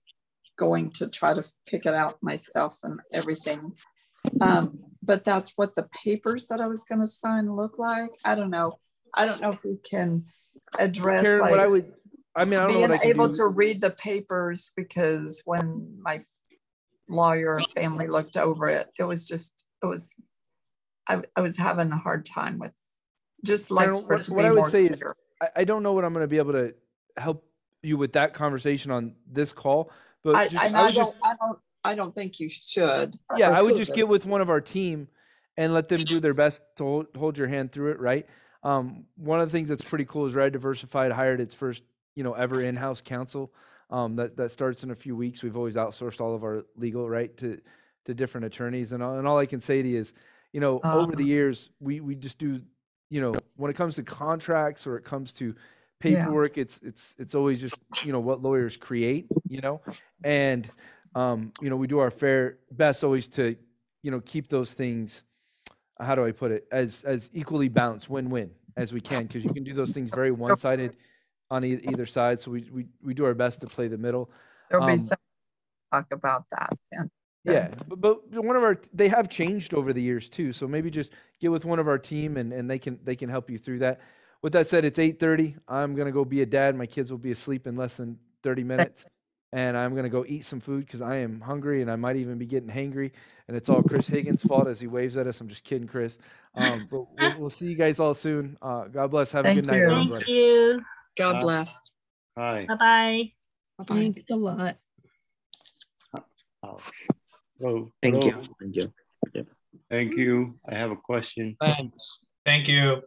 going to try to pick it out myself and everything. Um, but that's what the papers that I was going to sign look like. I don't know. I don't know if we can address Karen, like what I would, I mean, I don't know being able to read the papers because when my lawyer family looked over it, it was just, it was, I, I was having a hard time with just like for what, to what be I would more say is. I, I don't know what I'm going to be able to help you with that conversation on this call. But I, just, I, I I don't, I don't, I don't think you should. yeah, I would just get with one of our team and let them do their best to hold, hold your hand through it, right? Um, one of the things that's pretty cool is Red Diversified hired its first, you know, ever in-house counsel. Um, that that starts in a few weeks. We've always outsourced all of our legal, right, to to different attorneys, and all, and all I can say to you is, you know, over the years, we we just do, you know, when it comes to contracts or it comes to Yeah. paperwork, it's it's it's always just you know what lawyers create, you know, and um, you know we do our fair best always to you know keep those things how do i put it as as equally balanced win-win as we can because you can do those things very one-sided on e- either side so we, we we do our best to play the middle. There'll be Um, some talk about that then. yeah but, but one of our they have changed over the years too so maybe just get with one of our team and and they can they can help you through that. With that said it's 8.30 i'm going to go be a dad. My kids will be asleep in less than 30 minutes. And i'm going to go eat some food because i am hungry and i might even be getting hangry. And it's all chris higgins fault as he waves at us. I'm just kidding chris. Um, but we'll, we'll see you guys all soon. Uh, god bless. Have a Thank good night you. everybody. Thank you. God Uh, bless. Hi. Bye-bye. Bye-bye. Thanks a lot. Oh, Hello. Thank you. Thank you. Thank you. I have a question. Thanks. Thank you.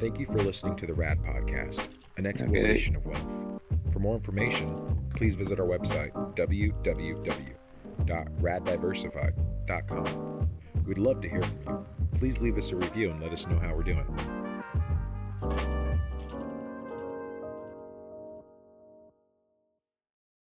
Thank you for listening to the RAD podcast, an exploration of wealth. For more information, please visit our website, www.raddiversified.com. We'd love to hear from you. Please leave us a review and let us know how we're doing.